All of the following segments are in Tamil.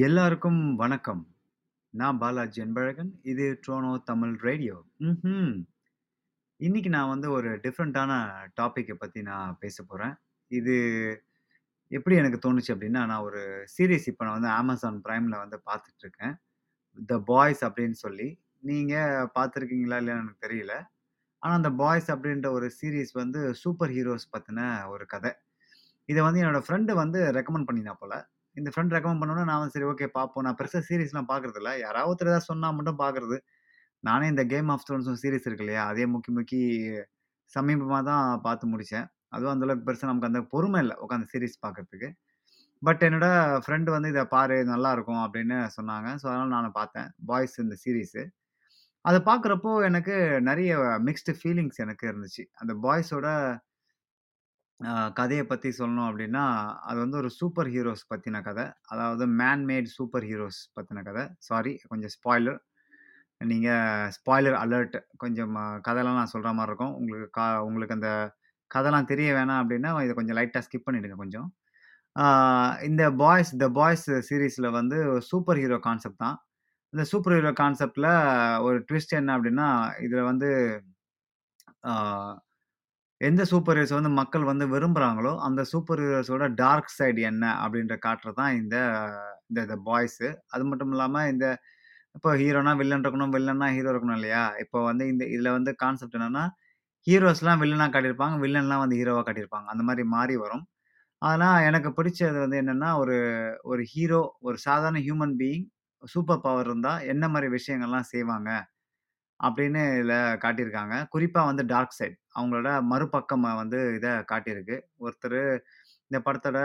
எல்லாருக்கும் வணக்கம். நான் பாலாஜி அன்பழகன். இது ட்ரோனோ தமிழ் ரேடியோ. ம் இன்னைக்கு நான் வந்து ஒரு டிஃப்ரெண்ட்டான டாப்பிக்கை பற்றி நான் பேச போகிறேன் இது எப்படி எனக்கு தோணுச்சு அப்படின்னா நான் ஒரு சீரீஸ் இப்போ நான் வந்து அமேசான் ப்ரைமில் வந்து பார்த்துட்ருக்கேன் "த பாய்ஸ்" அப்படின்னு சொல்லி. நீங்கள் பார்த்துருக்கீங்களா இல்லைன்னு எனக்கு தெரியல. ஆனால் அந்த பாய்ஸ் அப்படின்ற ஒரு சீரீஸ் வந்து சூப்பர் ஹீரோஸ் பற்றின ஒரு கதை இதை வந்து என்னோடய ஃப்ரெண்டு வந்து ரெக்கமெண்ட் பண்ணினா போல் இந்த ஃப்ரெண்ட் ரெக்கமெண்ட் பண்ணோன்னா நான் சரி ஓகே பார்ப்போம். நான் பெருசாக சீரிஸ்லாம் பார்க்குறதில்ல யாராவது ஒருத்தர் ஏதாவது சொன்னால் மட்டும் பார்க்கறது. நானே இந்த கேம் ஆஃப் ஸ்டோன்ஸும் சீரிஸ் இருக்கு இல்லையா? அதே முக்கி முக்கி சமீபமாக தான் பார்த்து முடித்தேன் அதுவும் அந்தளவுக்கு பெருசாக நமக்கு அந்த பொறுமை இல்லை உட்காந்து சீரிஸ் பார்க்கறதுக்கு. பட் என்னோட ஃப்ரெண்டு வந்து இதை பாரு நல்லாருக்கும்" அப்படின்னு சொன்னாங்க. ஸோ அதனால் நானும் பார்த்தேன். பாய்ஸ் இந்த சீரீஸு அதை பார்க்குறப்போ எனக்கு நிறைய மிக்ஸ்டு ஃபீலிங்ஸ் எனக்கு இருந்துச்சு. அந்த பாய்ஸோட கதையை கதைய பத்தி சொல்லணும் அப்படின்னா அது வந்து ஒரு சூப்பர் ஹீரோஸ் பத்தின கத. அதாவது மேன் மேட் சூப்பர் ஹீரோஸ் பத்தின கத. சாரி கொஞ்சம் ஸ்பாய்லர். நீங்க ஸ்பாய்லர் அலர்ட் கொஞ்சம் கதைலாம் நான் சொல்ற மாரி இருக்கும். உங்களுக்கு கா உங்களுக்கு அந்த கதைலாம் தெரிய வேணாம் அப்படின்னா இத கொஞ்சம் லைட்டா ஸ்கிப் பண்ணிடுங்க கொஞ்சம். ஆ இந்த பாய்ஸ் த பாய்ஸ் சீரிஸ்ல வந்து சூப்பர் ஹீரோ கான்செப்ட் தான். இந்த சூப்பர் ஹீரோ கான்செப்ட்ல ஒரு ட்விஸ்ட் என்ன அப்படின்னா இதுல வந்து ஆ எந்த சூப்பர் ஹீரோஸ் வந்து மக்கள் வந்து விரும்புறாங்களோ, அந்த சூப்பர் ஹீரோஸோட டார்க் சைடு என்ன அப்படின்ற காட்டுறது தான் இந்த இந்த இந்த பாய்ஸு அது மட்டும் இல்லாம இந்த இப்போ ஹீரோனா வில்லன் இருக்கணும், வில்லன்னா ஹீரோ இருக்கணும் இல்லையா? இப்போ வந்து இந்த இதுல வந்து கான்செப்ட் என்னன்னா, ஹீரோஸ்லாம் வில்லனா காட்டியிருப்பாங்க. வில்லன்லாம் வந்து ஹீரோவா காட்டியிருப்பாங்க. அந்த மாரி மாறி வரும். ஆனா எனக்கு பிடிச்சது வந்து என்னன்னா, ஒரு ஒரு ஹீரோ, ஒரு சாதாரண ஹியூமன் பீயிங் சூப்பர் பவர் இருந்தா என்ன மாரி விஷயங்கள்லாம் செய்வாங்க? அப்படின்னு இதில் காட்டியிருக்காங்க. குறிப்பா வந்து டார்க் சைட். அவங்களோட மறுபக்கம் வந்து இத காட்டியிருக்கு. ஒருத்தரு இந்த படத்தோட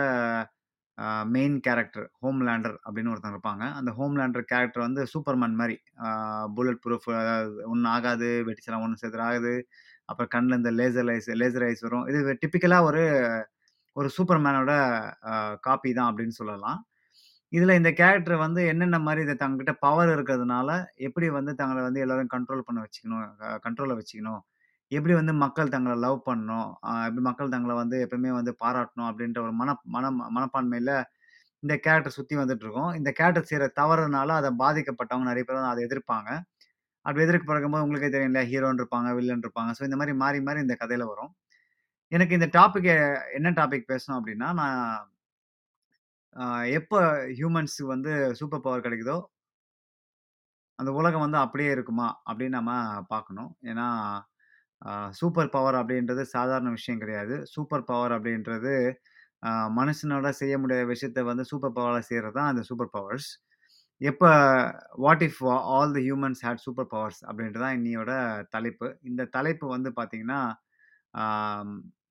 அ மெயின் கேரக்டர் ஹோம்லேண்டர் அப்படின்னு ஒருத்தங்க இருப்பாங்க. அந்த ஹோம்லேண்டர் கேரக்டர் வந்து சூப்பர்மேன் மாரி. அ புல்லட் ப்ரூஃப் அதாவது ஒண்ணும் ஆகாது, வெடிச்சுலாம் ஒண்ணும் சேதாராது. அப்புறம் கண்ல இந்த லேசர் ஐஸ் லேசர் ஐஸ் வரும். இது டிப்பிக்கலாக ஒரு ஒரு சூப்பர்மேனோட அ காப்பி தான் அப்படின்னு சொல்லலாம். இதுல இந்த கேரக்டர் வந்து என்னென்ன மாரி இத தங்ககிட்ட பவர் இருக்கிறதுனால, எப்படி வந்து தங்கள வந்து எல்லாரும் கண்ட்ரோல் பண்ண வச்சுக்கணும், அ கண்ட்ரோல்ல வச்சுக்கணும். எப்படி வந்து மக்கள் தங்கள லவ் பண்ணணும், அ எப்படி மக்கள் தங்கள வந்து எப்பவுமே வந்து பாராட்டணும் அப்படின்ற ஒரு மன மன மனப்பான்மையில இந்த கேரக்டர் சுத்தி வந்துட்டுருக்கும். இந்த கேரக்டர் செய்ற தவறுனால அத பாதிக்கப்பட்டவங்க நெறைய பேர் அத எதிர்ப்பாங்க. அப்படி எதிர்க்க பார்க்கும்போது உங்களுக்கே தெரியும் ஹீரோன்னு இருப்பாங்க, வில்லன் இருப்பாங்க. ஸோ இந்த மாரி மாறி மாறி இந்த கதையில வரும். எனக்கு இந்த டாபிக் என்ன டாபிக் பேசணும் அப்படின்னா நான் எப்போ எப்ப ஹியூமன்ஸ் வந்து சூப்பர் பவர் கிடைக்குதோ அந்த உலகம் வந்து அப்படியே இருக்குமா? அப்படின்னு நம்ம பார்க்கணும். ஏன்னா, அ சூப்பர் பவர் அப்படின்றது சாதாரண விஷயம் கிடையாது. சூப்பர் பவர் அப்படின்றது அ செய்ய முடியாத விஷயத்த வந்து சூப்பர் பவர்ல செய்றது தான் அந்த சூப்பர் பவர்ஸ். எப்ப what if all the humans had super powers அப்படின்றது தான் இன்னியோட தலைப்பு. இந்த தலைப்பு வந்து பார்த்தீங்கன்னா,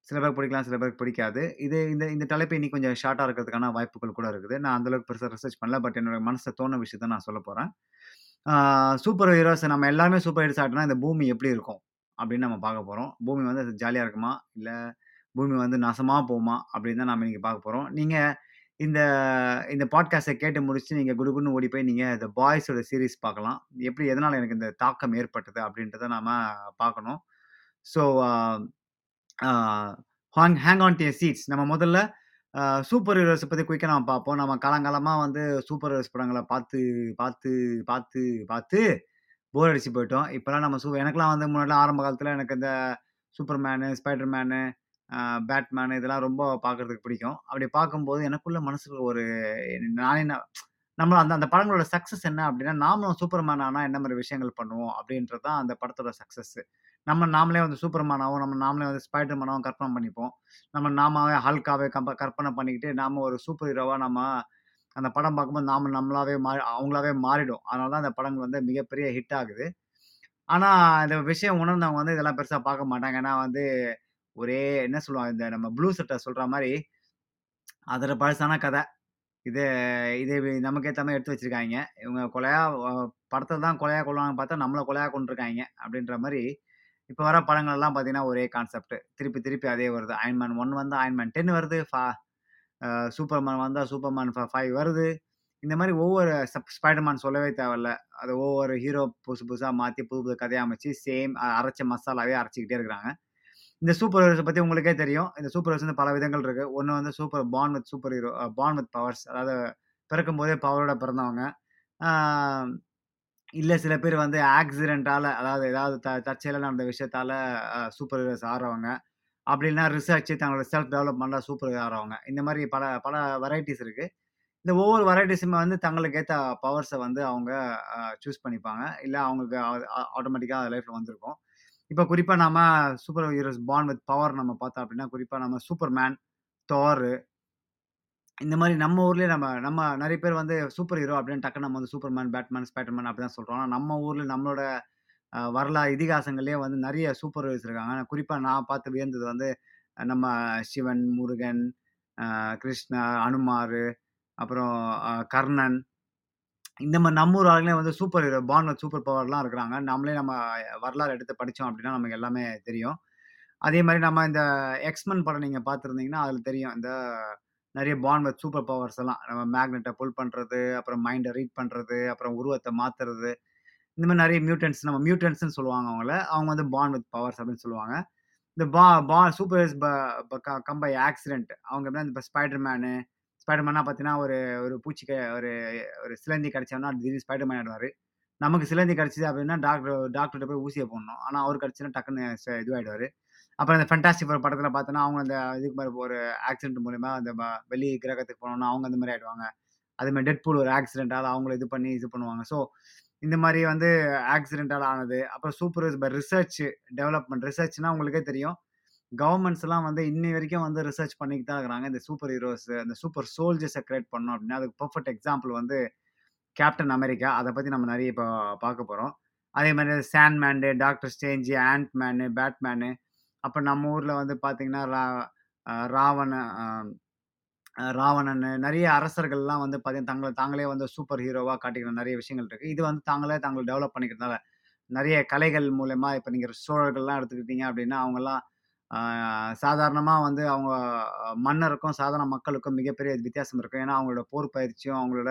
சில பேருக்கு பிடிக்கலாம், சில பேருக்கு பிடிக்காது. இது இந்த இந்த தலைப்பு இன்னைக்கு கொஞ்சம் ஷார்ட்டாக இருக்கிறதுக்கான வாய்ப்புகள் கூட இருக்குது. நான் அந்தளவுக்கு பெருசாக ரிசர்ச் பண்ணல. பட் என்னோட மனசை தோண விஷயத்த நான் சொல்ல போகிறேன் சூப்பர் ஹீரோஸ் நம்ம எல்லாருமே சூப்பர் ஹீரோஸ் ஆயிட்டோம்னா, இந்த பூமி எப்படி இருக்கும்? அப்படின்னு நம்ம பார்க்க போகிறோம் பூமி வந்து ஜாலியாக இருக்குமா? இல்லை பூமி வந்து நாசமாக போகுமா? அப்படின்னு தான் நம்ம இன்றைக்கி பார்க்க போகிறோம் நீங்கள் இந்த இந்த பாட்காஸ்ட்டை கேட்டு முடிச்சு நீங்கள் குடுகுன்னு ஓடி போய் நீங்கள் இந்த பாய்ஸோட சீரிஸ் பார்க்கலாம். எப்படி எதனால் எனக்கு இந்த தாக்கம் ஏற்பட்டது? அப்படின்றத நாம் பார்க்கணும். So hang hang on to seats. நம்ம முதல்ல சூப்பர் ஹீரோஸை பற்றி குயிக்காக நம்ம பார்ப்போம். நம்ம காலங்காலமாக வந்து சூப்பர் ஹீரோஸ் படங்களை பார்த்து, பார்த்து, பார்த்து, பார்த்து போர் அடிச்சு போயிட்டோம். இப்போலாம் நம்ம சூ எனக்கெல்லாம் வந்து முன்னாடிலாம் ஆரம்ப காலத்தில் எனக்கு இந்த சூப்பர்மேனு, ஸ்பைடர்மேனு, அ பேட்மேன் இதெல்லாம் ரொம்ப பார்க்கறதுக்கு பிடிக்கும். அப்படி பார்க்கும்போது எனக்குள்ள மனசுக்கு ஒரு நானே ந அந்த அந்த படங்களோட சக்ஸஸ் என்ன அப்படின்னா நாமளும் சூப்பர் மேன் ஆனால் என்ன மாதிரி விஷயங்கள் பண்ணுவோம்? அப்படின்றது தான் அந்த படத்தோட சக்ஸஸ்ஸு நம்ம நாமளே வந்து சூப்பர்மேனாவும், நம்ம நாமளே வந்து ஸ்பைடர்மேனாவும் கற்பனை பண்ணிப்போம். நம்ம நாமாவே ஹல்காவே கம்ப கற்பனை பண்ணிக்கிட்டு, நாம ஒரு சூப்பர் ஹீரோவாக நம்ம அந்த படம் பார்க்கும்போது நாம நம்மளாவே மாறி அவங்களாவே மாறிடும். அதனால தான் அந்த படங்கள் வந்து மிகப்பெரிய ஹிட் ஆகுது. ஆனால் இந்த விஷயம் உணர்ந்தவங்க வந்து இதெல்லாம் பெருசாக பார்க்க மாட்டாங்க. ஏன்னா வந்து ஒரே என்ன சொல்லுவாங்க, இந்த நம்ம ப்ளூ செட்டை சொல்கிற மாதிரி அதில் பழசான கதை இது இது நமக்கு ஏற்ற மாதிரி எடுத்து வச்சுருக்காங்க இவங்க கொலையா படத்தை தான் கொலையா கொல்லுவாங்கன்னு பார்த்தா, நம்மளை கொலையா கொண்டிருக்காங்க அப்படின்ற மாதிரி இப்போ வர படங்கள்லாம் பார்த்தீங்கன்னா, ஒரே கான்செப்ட். திருப்பி திருப்பி அதே வருது. அயன்மேன் மேன் 1 வந்தா அயர்ன் மேன் 10 வருது. ஃபா சூப்பர்மேன் வந்தால் சூப்பர்மேன் ஃப ஃபைவ் வருது. இந்த மாதிரி ஒவ்வொரு ஸ்பைடர்மேன் சொல்லவே தேவையில்ல. அது ஒவ்வொரு ஹீரோ புதுசு புதுசாக மாற்றி புது புது கதையை அமைச்சு சேம் அரைச்ச மசாலாவே அரைச்சிக்கிட்டே இருக்கிறாங்க. இந்த சூப்பர் ஹீரோஸை பற்றி உங்களுக்கே தெரியும். இந்த சூப்பர் ஹீரோஸ் வந்து பல விதங்கள் இருக்குது ஒன்று வந்து super born with super hero born with powers. அதாவது பிறக்கும்போதே பவரோட பிறந்தவங்க. இல்லை இல்ல சில பேர் வந்து ஆக்சிடென்ட்டால அதாவது ஏதாவது த தற்செயலா நடந்த விஷயத்தால அ சூப்பர் ஹீரோஸ் ஆறவங்க. அப்படி இல்லன்னா ரிசர்ச் தங்களோட செல்ஃப் டெவலப்மெண்ட்ல சூப்பர் ஹீரோ ஆறவங்க. இந்த மாரி பல பல வெரைட்டீஸ் இருக்கு. இந்த ஒவ்வொரு வெரைட்டீஸுமே வந்து தங்களுக்கு ஏத்த பவர்ஸ வந்து அவங்க அ சூஸ் பண்ணிப்பாங்க. இல்ல அவங்களுக்கு ஆ ஆட்டோமேட்டிக்கா லைஃப்ல வந்திருக்கும். இப்ப குறிப்பா நாம super heroes born with power நம்ம பார்த்தோம் அப்படின்னா, குறிப்பா நம்ம சூப்பர்மேன், தாரு இந்த மாதிரி நம்ம ஊர்லயே நம்ம நம்ம நிறைய பேர் வந்து சூப்பர் ஹீரோ அப்படின்னு டக்குனு நம்ம வந்து சூப்பர்மேன், பேட்மேன், ஸ்பைடர்மேன் அப்படிதான் சொல்றோம். ஆனா நம்ம ஊர்ல நம்மளோட வரலாறு இதிகாசங்கள்லயே வந்து நிறைய சூப்பர் ஹீரோஸ் இருக்காங்க. குறிப்பா நான் பார்த்து வியந்தது வந்து அஹ் நம்ம சிவன், முருகன், கிருஷ்ணா, அனுமார் அப்புறம் கர்ணன் இந்த மாதிரி நம்ம ஊர் ஆளுங்களே வந்து சூப்பர் ஹீரோ பான் சூப்பர் பவர்லாம் இருக்கிறாங்க. நம்மளே நம்ம வரலாறு எடுத்து படிச்சோம் அப்படின்னா நமக்கு எல்லாமே தெரியும். அதே மாதிரி நம்ம இந்த எக்ஸ்மன் படம் நீங்க பார்த்துருந்தீங்கன்னா அதுல தெரியும். இந்த நிறைய பாண்ட் வித் சூப்பர் பவர்ஸ் எல்லாம். நம்ம மேக்னெட்டை புல் பண்ணுறது அப்புறம் மைண்டை ரீட் பண்ணுறது அப்புறம் உருவத்தை மாற்றுறது இந்த மாதிரி நிறைய மியூட்டன்ஸ் நம்ம மியூட்டன்ஸ்னு சொல்லுவாங்க அவங்கள. அவங்க வந்து பாண்ட் வித் பவர்ஸ் அப்படின்னு சொல்லுவாங்க. இந்த பா பா சூப்பர் ஹீரோஸ் ப க ஆக்சிடென்ட். அவங்க எப்படின்னா இந்த ஸ்பைடர் மேனு ஸ்பைடர்மேன்னா பார்த்தீங்கன்னா, ஒரு ஒரு பூச்சிக்கை ஒரு ஒரு சிலந்தி கிடச்சோம்னா திடீர் ஸ்பைடர் ஸ்பைடர்மேன் ஆடுவார் நமக்கு சிலந்தி கிடச்சிது அப்படின்னா டாக்டர் டாக்டர்கிட்ட போய் ஊசியை போடணும். ஆனால் அவர் கடிச்சுதுன்னா டக்குன்னு இதுவாகிடுவார் அப்புறம் இந்த ஃபென்டாஸ்டிக் ஒரு படத்தில் பார்த்தோன்னா, அவங்க அந்த இதுக்கு மாதிரி ஒரு ஆக்சிடென்ட் மூலிமா அந்த வெளி கிரகத்துக்கு போனோம்னா, அவங்க அந்த மாதிரி ஆயிடுவாங்க. அதே மாரி டெட்பூல் ஒரு ஆக்சிடென்ட்டால் அவங்கள இது பண்ணி இது பண்ணுவாங்க. ஸோ, இந்த மாதிரி வந்து ஆக்சிடென்ட்டால ஆனது. அப்புறம் சூப்பர் பை ரிசர்ச் டெவலப்மெண்ட் ரிசர்ச்னா உங்களுக்கே தெரியும். கவர்மெண்ட்ஸ்லாம் வந்து இன்னி வரைக்கும் வந்து ரிசர்ச் பண்ணிட்டு தான் இருக்கிறாங்க. இந்த சூப்பர் ஹீரோஸ், அந்த சூப்பர் சோல்ஜர்ஸை கிரியேட் பண்ணோம் அப்படின்னா, அதுக்கு பர்ஃபெக்ட் எக்ஸாம்பிள் வந்து கேப்டன் அமெரிக்கா. அதை பற்றி நம்ம நிறைய இப்போ பார்க்க போகிறோம் அதே மாதிரி Sandman, Doctor Strange Ant Man, Batman அப்ப நம்ம ஊர்ல வந்து பார்த்தீங்கன்னா, ரா அ ராவண அ அ ராவணனு நெறைய அரசர்கள்லாம் வந்து பார்த்தீங்கன்னா, தங்கள தாங்களே வந்து சூப்பர் ஹீரோவா காட்டிக்கிற நெறைய விஷயங்கள் இருக்கு. இது வந்து தாங்களே தாங்கள டெவலப் பண்ணிக்கிறதுனால, நெறைய கலைகள் மூலியமா இப்ப நீங்க சோழர்கள்லாம் எடுத்துக்கிட்டீங்க அப்படின்னா, அவங்கலாம் சாதாரணமாக சாதாரணமா வந்து அவங்க மன்னருக்கும், சாதாரண மக்களுக்கும் மிகப்பெரிய வித்தியாசம் இருக்கும். ஏன்னா, அவங்களோட போர் பயிற்சியும், அவங்களோட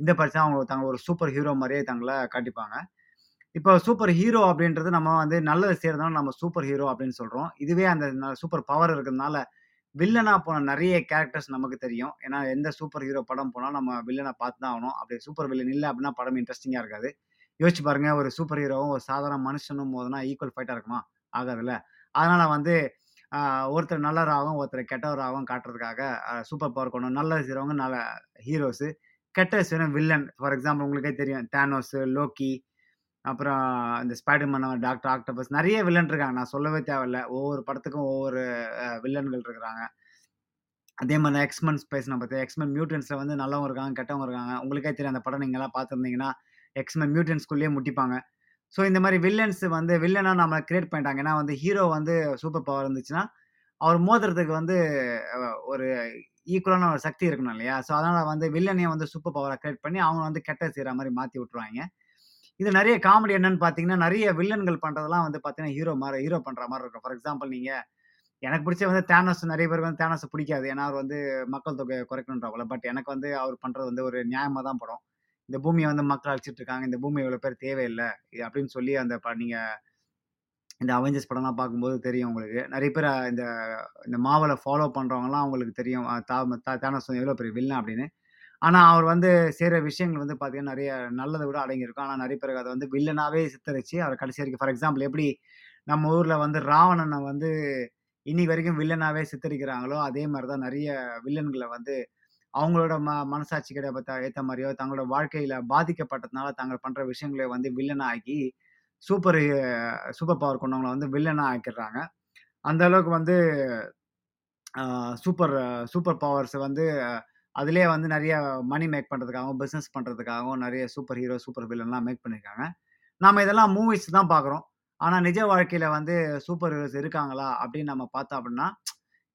இந்த பயிற்சியும் அவங்க தாங்க ஒரு சூப்பர் ஹீரோ மாரியே தங்கள காட்டிப்பாங்க. இப்போ சூப்பர் ஹீரோ அப்படின்றது நம்ம வந்து நல்லது செய்றதுனால நம்ம சூப்பர் ஹீரோ அப்படின்னு சொல்றோம். இதுவே அந்த சூப்பர் பவர் இருக்கிறதுனால, வில்லனா போன நிறைய கேரக்டர்ஸ் நமக்கு தெரியும். ஏன்னா, எந்த சூப்பர் ஹீரோ படம் போனாலும் நம்ம வில்லனை பார்த்து தான் ஆகணும். அப்படி சூப்பர் வில்லன் இல்லை அப்படின்னா படம் இன்ட்ரெஸ்டிங்காக இருக்காது. யோசிச்சு பாருங்க, ஒரு சூப்பர் ஹீரோவும், ஒரு சாதாரண மனுஷனும் போதுனா ஈக்குவல் ஃபைட்டாக இருக்குமா? ஆகாதுல்ல. அதனால வந்து ஒருத்தர் நல்லவராகவும், ஒருத்தர் கெட்டவராகவும் காட்டுறதுக்காக சூப்பர் பவர் கொண்டு நல்லது செய்கிறவங்க நல்ல ஹீரோஸு. கெட்ட செய்யணும் வில்லன். ஃபார் எக்ஸாம்பிள் உங்களுக்கே தெரியும். தானோஸு, லோக்கி அப்புறம் இந்த ஸ்பைடர்மேன், டாக்டர் ஆக்டோபஸ் நிறைய வில்லன் இருக்காங்க. நான் சொல்லவே தேவையில்ல. ஒவ்வொரு படத்துக்கும் ஒவ்வொரு வில்லன்கள் இருக்கிறாங்க. அதே மாதிரி எக்ஸ்மென் ஸ்பேஸ் நம்ம பாத்தியா? எக்ஸ்மென் மியூட்டன்ஸில் வந்து நல்லவங்க இருக்காங்க, கெட்டவங்க இருக்காங்க. உங்களுக்கே தெரியும் அந்த படம் நீங்களாம் பார்த்துருந்தீங்கன்னா எக்ஸ்மென் மியூட்டன்ஸ்குள்ளேயே முட்டிப்பாங்க. ஸோ இந்த மாதிரி வில்லன்ஸ் வந்து வில்லனாக நம்ம கிரியேட் பண்ணிட்டாங்க. ஏன்னா வந்து ஹீரோ வந்து சூப்பர் பவர் இருந்துச்சுன்னா, அவர் மோதுறதுக்கு வந்து ஒரு ஈக்குவலான ஒரு சக்தி இருக்கணும் இல்லையா? ஸோ அதனால் வந்து வில்லனையும் வந்து சூப்பர் பவராக கிரியேட் பண்ணி, அவங்க வந்து கெட்டது செய்கிற மாதிரி மாற்றி விட்ருவாங்க இது நிறைய காமெடி என்னன்னு பார்த்தீங்கன்னா, நிறைய வில்லன்கள் பண்றதெல்லாம் வந்து பார்த்தீங்கன்னா, ஹீரோ மாதிரி ஹீரோ பண்ற மாதிரி இருக்கும். ஃபார் எக்ஸாம்பிள் நீங்க எனக்கு பிடிச்ச வந்து தேனஸ் நிறைய பேருக்கு வந்து தானோஸ பிடிக்காது. ஏன்னா, அவர் வந்து மக்கள் தொகைய குறைக்கணுன்றவங்கள பட் எனக்கு வந்து அவர் பண்றது வந்து ஒரு நியாயமா தான் படம் இந்த பூமியை வந்து மக்கள் அழிச்சிட்டு இருக்காங்க. இந்த பூமி இவ்வளோ பேர் தேவையில்லை அப்படின்னு சொல்லி அந்த ப நீங்க இந்த அவெஞ்சர்ஸ் படம்லாம் பார்க்கும்போது தெரியும் உங்களுக்கு. நிறைய பேர் இந்த இந்த மாவலை ஃபாலோ பண்றவங்கலாம் அவங்களுக்கு தெரியும். தேனஸ் த எவ்வளோ பெரிய வில்லன் அப்படின்னு. ஆனால் அவர் வந்து செய்கிற விஷயங்கள் வந்து பார்த்தீங்கன்னா, நிறைய நல்லதை விட அடங்கியிருக்கும். ஆனால் நிறைய பேருக்கு அதை வந்து வில்லனாவே சித்தரிச்சு, அவர் கடைசி வரைக்கும் ஃபார் எக்ஸாம்பிள் எப்படி நம்ம ஊரில் வந்து ராவணனை வந்து இன்னி வரைக்கும் வில்லனாவே சித்தரிக்கிறாங்களோ, அதே மாதிரி தான் நிறைய வில்லன்களை வந்து அவங்களோட ம மனசாட்சிக்கு ஏத்த ஏற்ற மாதிரியோ தங்களோட வாழ்க்கையில் பாதிக்கப்பட்டதுனால தாங்கள் பண்ணுற விஷயங்களை வந்து வில்லனாக ஆக்கி, சூப்பர் சூப்பர் பவர் கொண்டவங்களை வந்து வில்லனாக ஆக்கிடுறாங்க. அந்த அளவுக்கு வந்து சூப்பர் சூப்பர் பவர்ஸ் வந்து அதுலேயே வந்து நிறைய மணி மேக் பண்ணுறதுக்காகவும் பிஸ்னஸ் பண்ணுறதுக்காகவும் நிறைய சூப்பர் ஹீரோ, சூப்பர் வில்லன்லாம் மேக் பண்ணியிருக்காங்க. நாம் இதெல்லாம் மூவிஸ் தான் பார்க்குறோம். ஆனால் நிஜ வாழ்க்கையில் வந்து சூப்பர் ஹீரோஸ் இருக்காங்களா? அப்படின்னு நம்ம பார்த்தோம் அப்படின்னா,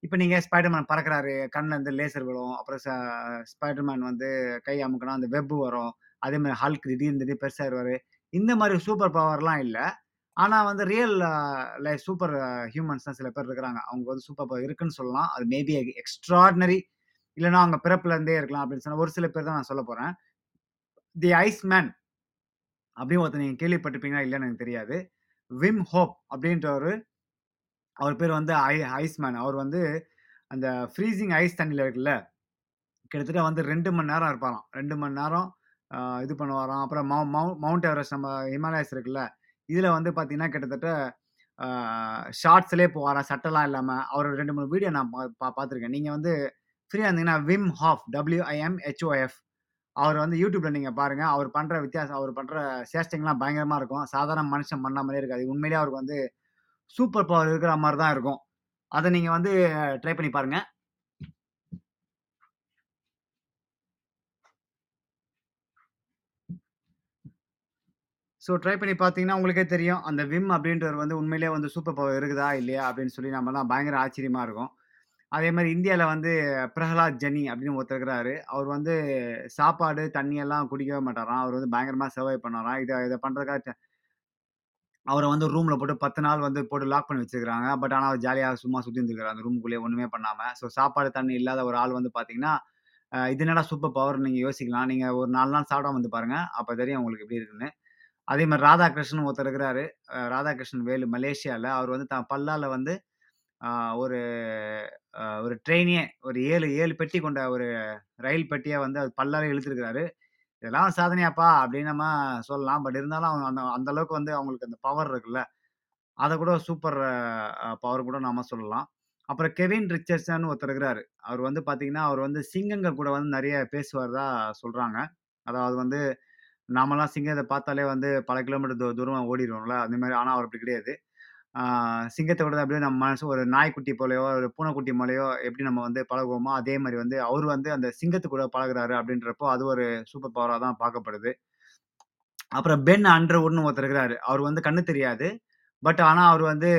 இப்போ நீங்கள் ஸ்பைடர்மேன் பறக்குறாரு. கண்ணிலேருந்து லேசர் விழும். அப்புறம் ச ஸ்பைடர்மேன் வந்து கை அமுக்கினா அந்த வெப் வரும். அதே மாதிரி ஹல்க் திடீர்னு பெருசாக பெருசாயிருவாரு. இந்த மாதிரி சூப்பர் பவர்லாம் இல்லை ஆனால் வந்து ரியல் லைஃப் சூப்பர் ஹியூமன்ஸ் தான் சில பேர் இருக்கிறாங்க. அவங்க வந்து சூப்பர் பவர் இருக்குன்னு சொல்லலாம். அது மேபி எக்ஸ்ட்ராடினரி இல்லைன்னா அவங்க பிறப்புல இருந்தே இருக்கலாம் அப்படின்னு சொன்ன ஒரு சில பேர் தான் நான் சொல்ல போறேன். தி ஐஸ் மேன் அப்படின்னு ஒருத்தர் நீங்க கேள்விப்பட்டிருப்பீங்களா இல்லைன்னு எனக்கு தெரியாது. விம் ஹோப் அப்படின்றவரு அவர் பேர் வந்து ஐ ஐஸ் மேன். அவர் வந்து அந்த ஃப்ரீசிங் ஐஸ் தண்ணியில் இருக்குல்ல, கிட்டத்தட்ட வந்து ரெண்டு மணி நேரம் இருப்பாராம். ரெண்டு மணி நேரம் இது பண்ணுவாராம். அப்புறம் மவு மவு மவுண்ட் எவரெஸ்ட் நம்ம ஹிமாலயாஸ் இருக்குல்ல, இதில் வந்து பார்த்தீங்கன்னா, கிட்டத்தட்ட ஷார்ட்ஸ்லேயே போவாராம், சட்டெல்லாம் இல்லாமல் அவர் ரெண்டு மூணு வீடியோ நான் பா பா பார்த்துருக்கேன். நீங்கள் வந்து ஃப்ரீயாக இருந்தீங்கன்னா, விம் ஹாஃப் டப்ளியூஐஎம் ஹெச்ஓஎஃப் அவர் வந்து யூடியூப்பில் நீங்க பாருங்க. அவர் பண்ற வித்தியாசம் அவர் பண்ற சேஷ்டைங்கலாம் பயங்கரமா இருக்கும். சாதாரண மனுஷன் பண்ண மாதிரியே இருக்காது. உண்மையிலேயே அவருக்கு வந்து சூப்பர் பவர் இருக்கிற மாதிரி தான் இருக்கும். அதை நீங்க வந்து ட்ரை பண்ணி பாருங்க. ஸோ ட்ரை பண்ணி பார்த்தீங்கன்னா, உங்களுக்கே தெரியும். அந்த விம் அப்படின்றவர் வந்து உண்மையிலேயே வந்து சூப்பர் பவர் இருக்குதா? இல்லையா? அப்படின்னு சொல்லி நம்மலாம் பயங்கர ஆச்சரியமாக இருக்கும். அதே மாதிரி இந்தியாவில் வந்து பிரஹலாத் ஜனி அப்படின்னு ஒருத்தர் இருக்கிறாரு. அவர் வந்து சாப்பாடு, தண்ணி எல்லாம் குடிக்கவே மாட்டாராம். அவர் வந்து பயங்கரமாக சர்வை பண்ணாராம். இதை இதை பண்ணுறதுக்காக அவரை வந்து ரூமில் போட்டு 10 நாள் வந்து போட்டு லாக் பண்ணி வச்சுருக்காங்க பட் ஆனால் அவர் ஜாலியாக சும்மா சுற்றி இருக்காரு அந்த ரூம்குள்ளேயே ஒன்றுமே பண்ணாமல் ஸோ சாப்பாடு, தண்ணி இல்லாத ஒரு ஆள் வந்து பார்த்தீங்கன்னா, இது என்னடா சூப்பர் பவர் நீங்கள் யோசிக்கலாம். நீங்கள் ஒரு நாலு நாள் சாப்பிடாம வந்து பாருங்க. அப்போ தெரியும் உங்களுக்கு எப்படி இருக்குன்னு. அதே மாதிரி ராதாகிருஷ்ணன் ஒருத்தர் இருக்கிறாரு. ராதாகிருஷ்ணன் வேலு மலேசியாவில் அவர் வந்து தான் பல்லால் வந்து ஒரு ஒரு ட்ரெயினே ஒரு 7 7 பெட்டி கொண்ட ஒரு ரயில் பெட்டியை வந்து அது பல்லால இழுத்துருக்காரு. இதெல்லாம் சாதனையாப்பா அப்படின்னு நம்ம சொல்லலாம். பட் இருந்தாலும் அவங்க அந்த அந்த அளவுக்கு வந்து அவங்களுக்கு அந்த பவர் இருக்குல்ல. அதை கூட சூப்பர் பவர் கூட நாம சொல்லலாம். அப்புறம் கெவின் ரிச்சர்ட்சன் ஒருத்தர் இருக்கிறாரு. அவர் வந்து பார்த்தீங்கன்னா, அவர் வந்து சிங்கங்கள் கூட வந்து நிறைய பேசுவார்தா சொல்கிறாங்க அதாவது வந்து நாமெல்லாம் சிங்கத்தை பார்த்தாலே வந்து பல கிலோமீட்டர் தூ தூரமாக ஓடிருவோம்ல. அந்த மாதிரி ஆனால் அவர் அப்படி கிடையாது. சிங்கத்தை கூட அப்படியே நம்ம மனசு ஒரு நாய்க்குட்டி போலயோ, ஒரு பூனைக்குட்டி போலயோ எப்படி நம்ம வந்து பழகுவோமோ, அதே மாதிரி வந்து அவர் வந்து அந்த சிங்கத்து கூட பழகுறாரு அப்படின்றப்போ, அது ஒரு சூப்பர் பவராக தான் பார்க்கப்படுது. அப்புறம் பென் அண்டர்வுட்னு ஒருத்தர் இருக்கிறாரு. அவர் வந்து கண்ணு தெரியாது. பட் ஆனால் அவர் வந்து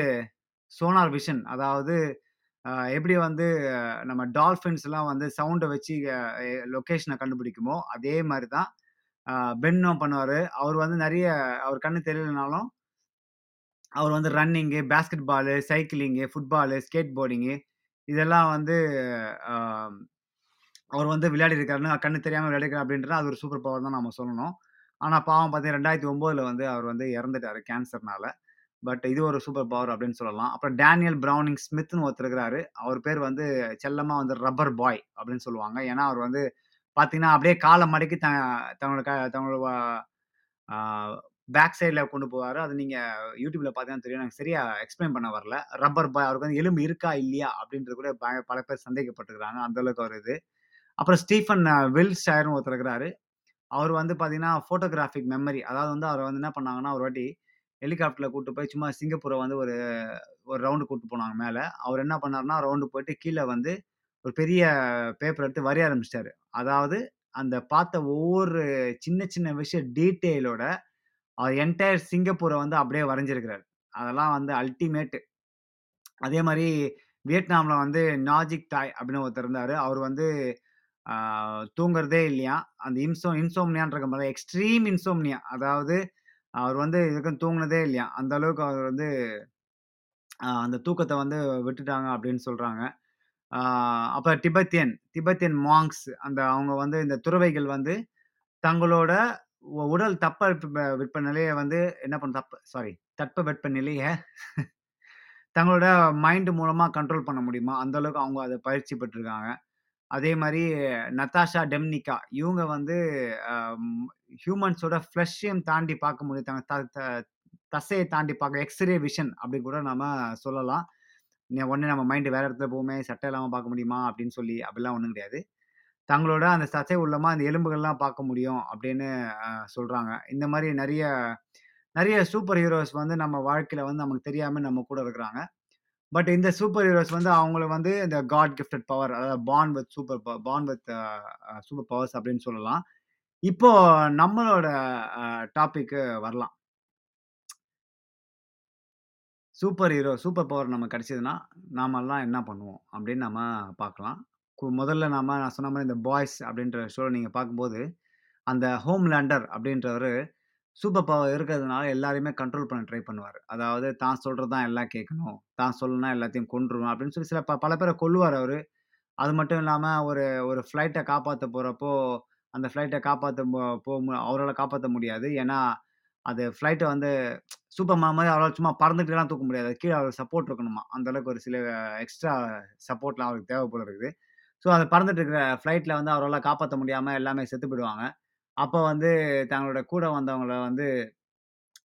சோனார் விஷன் அதாவது எப்படி வந்து நம்ம டால்ஃபின்ஸ்லாம் வந்து சவுண்டை வச்சு லொக்கேஷனை கண்டுபிடிக்குமோ, அதே மாதிரி தான் பென்னும் பண்ணுவார் அவர் வந்து நிறைய அவர் கண்ணு தெரியலனாலும் அவர் வந்து running, basketball, cycling, football, skateboarding இதெல்லாம் வந்து அவர் வந்து விளையாடியிருக்காருன்னு கண்ணு தெரியாமல் விளையாடிருக்காரு அப்படின்றது அது ஒரு சூப்பர் பவர் தான் நம்ம சொல்லணும். ஆனால் பாவம் பார்த்தீங்கன்னா 2009ல வந்து அவர் வந்து இறந்துட்டாரு கேன்சர்னால. பட் இது ஒரு சூப்பர் பவர் அப்படின்னு சொல்லலாம். அப்புறம் டேனியல் ப்ரௌனிங் ஸ்மித்னு ஒருத்தருக்கிறாரு அவர் பேர் வந்து செல்லமாக வந்து ரப்பர் பாய் அப்படின்னு சொல்லுவாங்க. ஏன்னா அவர் வந்து பார்த்தீங்கன்னா, அப்படியே காலை மடக்கி த தன்னோட க தன்னோட பேக் சைடில் கொண்டு போவார் அது நீங்கள் யூடியூப்பில் பார்த்தீங்கன்னா தெரியும். எனக்கு சரியாக எக்ஸ்ப்ளைன் பண்ண வரல. ரப்பர் பாய் அவருக்கு வந்து எலும்பு இருக்கா? இல்லையா? அப்படின்றது கூட ப பல பேர் சந்தேகப்பட்டுருக்காங்க. அந்தளவுக்கு வருது இது. அப்புறம் ஸ்டீஃபன் வில் வில்ஷயர்ன்னு ஒருத்தர் இருக்கிறாரு. அவர் வந்து பார்த்தீங்கன்னா, ஃபோட்டோகிராஃபிக் மெமரி அதாவது வந்து அவர் வந்து என்ன பண்ணாங்கன்னா, ஒரு வாட்டி ஹெலிகாப்டரில் கூப்பிட்டு போய் சும்மா சிங்கப்பூரை வந்து ஒரு ஒரு ரவுண்டு கூப்பிட்டு போனாங்க மேலே அவர் என்ன பண்ணாருன்னா, ரவுண்டு போயிட்டு கீழே வந்து ஒரு பெரிய பேப்பர் எடுத்து வரைய ஆரம்பிச்சிட்டாரு அதாவது அந்த பார்த்த ஒவ்வொரு சின்ன சின்ன விஷயம் டீட்டெயிலோட அவர் என்டையர் சிங்கப்பூரை வந்து அப்படியே வரைஞ்சிருக்கிறார். அதெல்லாம் வந்து அல்டிமேட். அதே மாதிரி வியட்நாமில் வந்து நாஜிக் டாய் அப்படின்னு ஒருத்தர் இருந்தார். அவர் வந்து தூங்குறதே இல்லையா? அந்த இன்சோ இன்சோம்னியான்ற மாதிரி எக்ஸ்ட்ரீம் இன்சோம்னியா. அதாவது அவர் வந்து இதுக்கும் தூங்கினதே இல்லையா? அந்த அளவுக்கு அவர் வந்து அந்த தூக்கத்தை வந்து விட்டுட்டாங்க அப்படின்னு சொல்கிறாங்க அப்போ அப்புறம் திபத்தியன் மாங்ஸ் அந்த அவங்க வந்து இந்த துறவைகள் வந்து தங்களோட உடல் தப்ப வெப்பநிலையை வந்து என்ன பண்ண தப்பு சாரி தட்ப வெப்பநிலையை தங்களோட மைண்ட் மூலமாக கண்ட்ரோல் பண்ண முடியுமா? அந்த அளவுக்கு அவங்க அதை பயிற்சி பெற்றிருக்காங்க. அதே மாதிரி நதாஷா டெம்னிகா இவங்க வந்து ஹியூமன்ஸோட ஃப்ளஷையும் தாண்டி பார்க்க முடியும். த த தாண்டி பார்க்க எக்ஸ்ரே விஷன் அப்படி கூட நம்ம சொல்லலாம். உடனே நம்ம மைண்ட் வேறு இடத்துல போகுமே, சட்டை இல்லாமல் பார்க்க முடியுமா? அப்படின்னு சொல்லி அப்படிலாம் ஒன்றும் கிடையாது. தங்களோட அந்த சசை உள்ளமா அந்த எலும்புகள்லாம் பார்க்க முடியும் அப்படின்னு சொல்றாங்க. இந்த மாதிரி நிறைய நிறைய சூப்பர் ஹீரோஸ் வந்து நம்ம வாழ்க்கையில வந்து நமக்கு தெரியாம நம்ம கூட இருக்கிறாங்க. பட் இந்த சூப்பர் ஹீரோஸ் வந்து அவங்கள வந்து இந்த காட் கிஃப்டட் பவர் அதாவது born with super born with super powers அப்படின்னு சொல்லலாம். இப்போ நம்மளோட டாபிக்கு வரலாம். சூப்பர் ஹீரோ, சூப்பர் பவர் நமக்கு கிடைச்சதுன்னா, நாமெல்லாம் என்ன பண்ணுவோம்? அப்படின்னு நம்ம பார்க்கலாம். கு முதல்ல நாம நான் சொன்ன மாதிரி இந்த பாய்ஸ் அப்படின்ற ஷோ நீங்கள் பார்க்கும்போது, அந்த ஹோம்லேண்டர் அப்படின்றவர் சூப்பர் பவர் இருக்கிறதுனால எல்லாரையுமே கண்ட்ரோல் பண்ண ட்ரை பண்ணுவார் அதாவது தான் சொல்கிறது தான் எல்லாம் கேட்கணும். தான் சொல்லனா எல்லாத்தையும் கொண்டுருவோம் அப்படின்னு சொல்லி சில ப பல பேரை கொல்லுவார் அவர் அது மட்டும் இல்லாமல் ஒரு ஒரு ஃப்ளைட்டை காப்பாற்ற போகிறப்போ அந்த ஃப்ளைட்டை காப்பாற்ற போ அவரால் காப்பாற்ற முடியாது. ஏன்னா, அது ஃப்ளைட்டை வந்து சூப்பர் மாதிரி அவரால் சும்மா பறந்துட்டுலாம் தூக்க முடியாது. கீழே அவருக்கு சப்போர்ட் இருக்கணுமா. அந்தளவுக்கு ஒரு சில எக்ஸ்ட்ரா சப்போர்ட்லாம் அவருக்கு தேவை இருக்குது. ஸோ அந்த பறந்துட்டு இருக்கிற ஃப்ளைட்டில் வந்து அவரால் காப்பாற்ற முடியாமல் எல்லாமே செத்து போயிடுவாங்க. அப்போ வந்து தங்களோட கூட வந்தவங்கள வந்து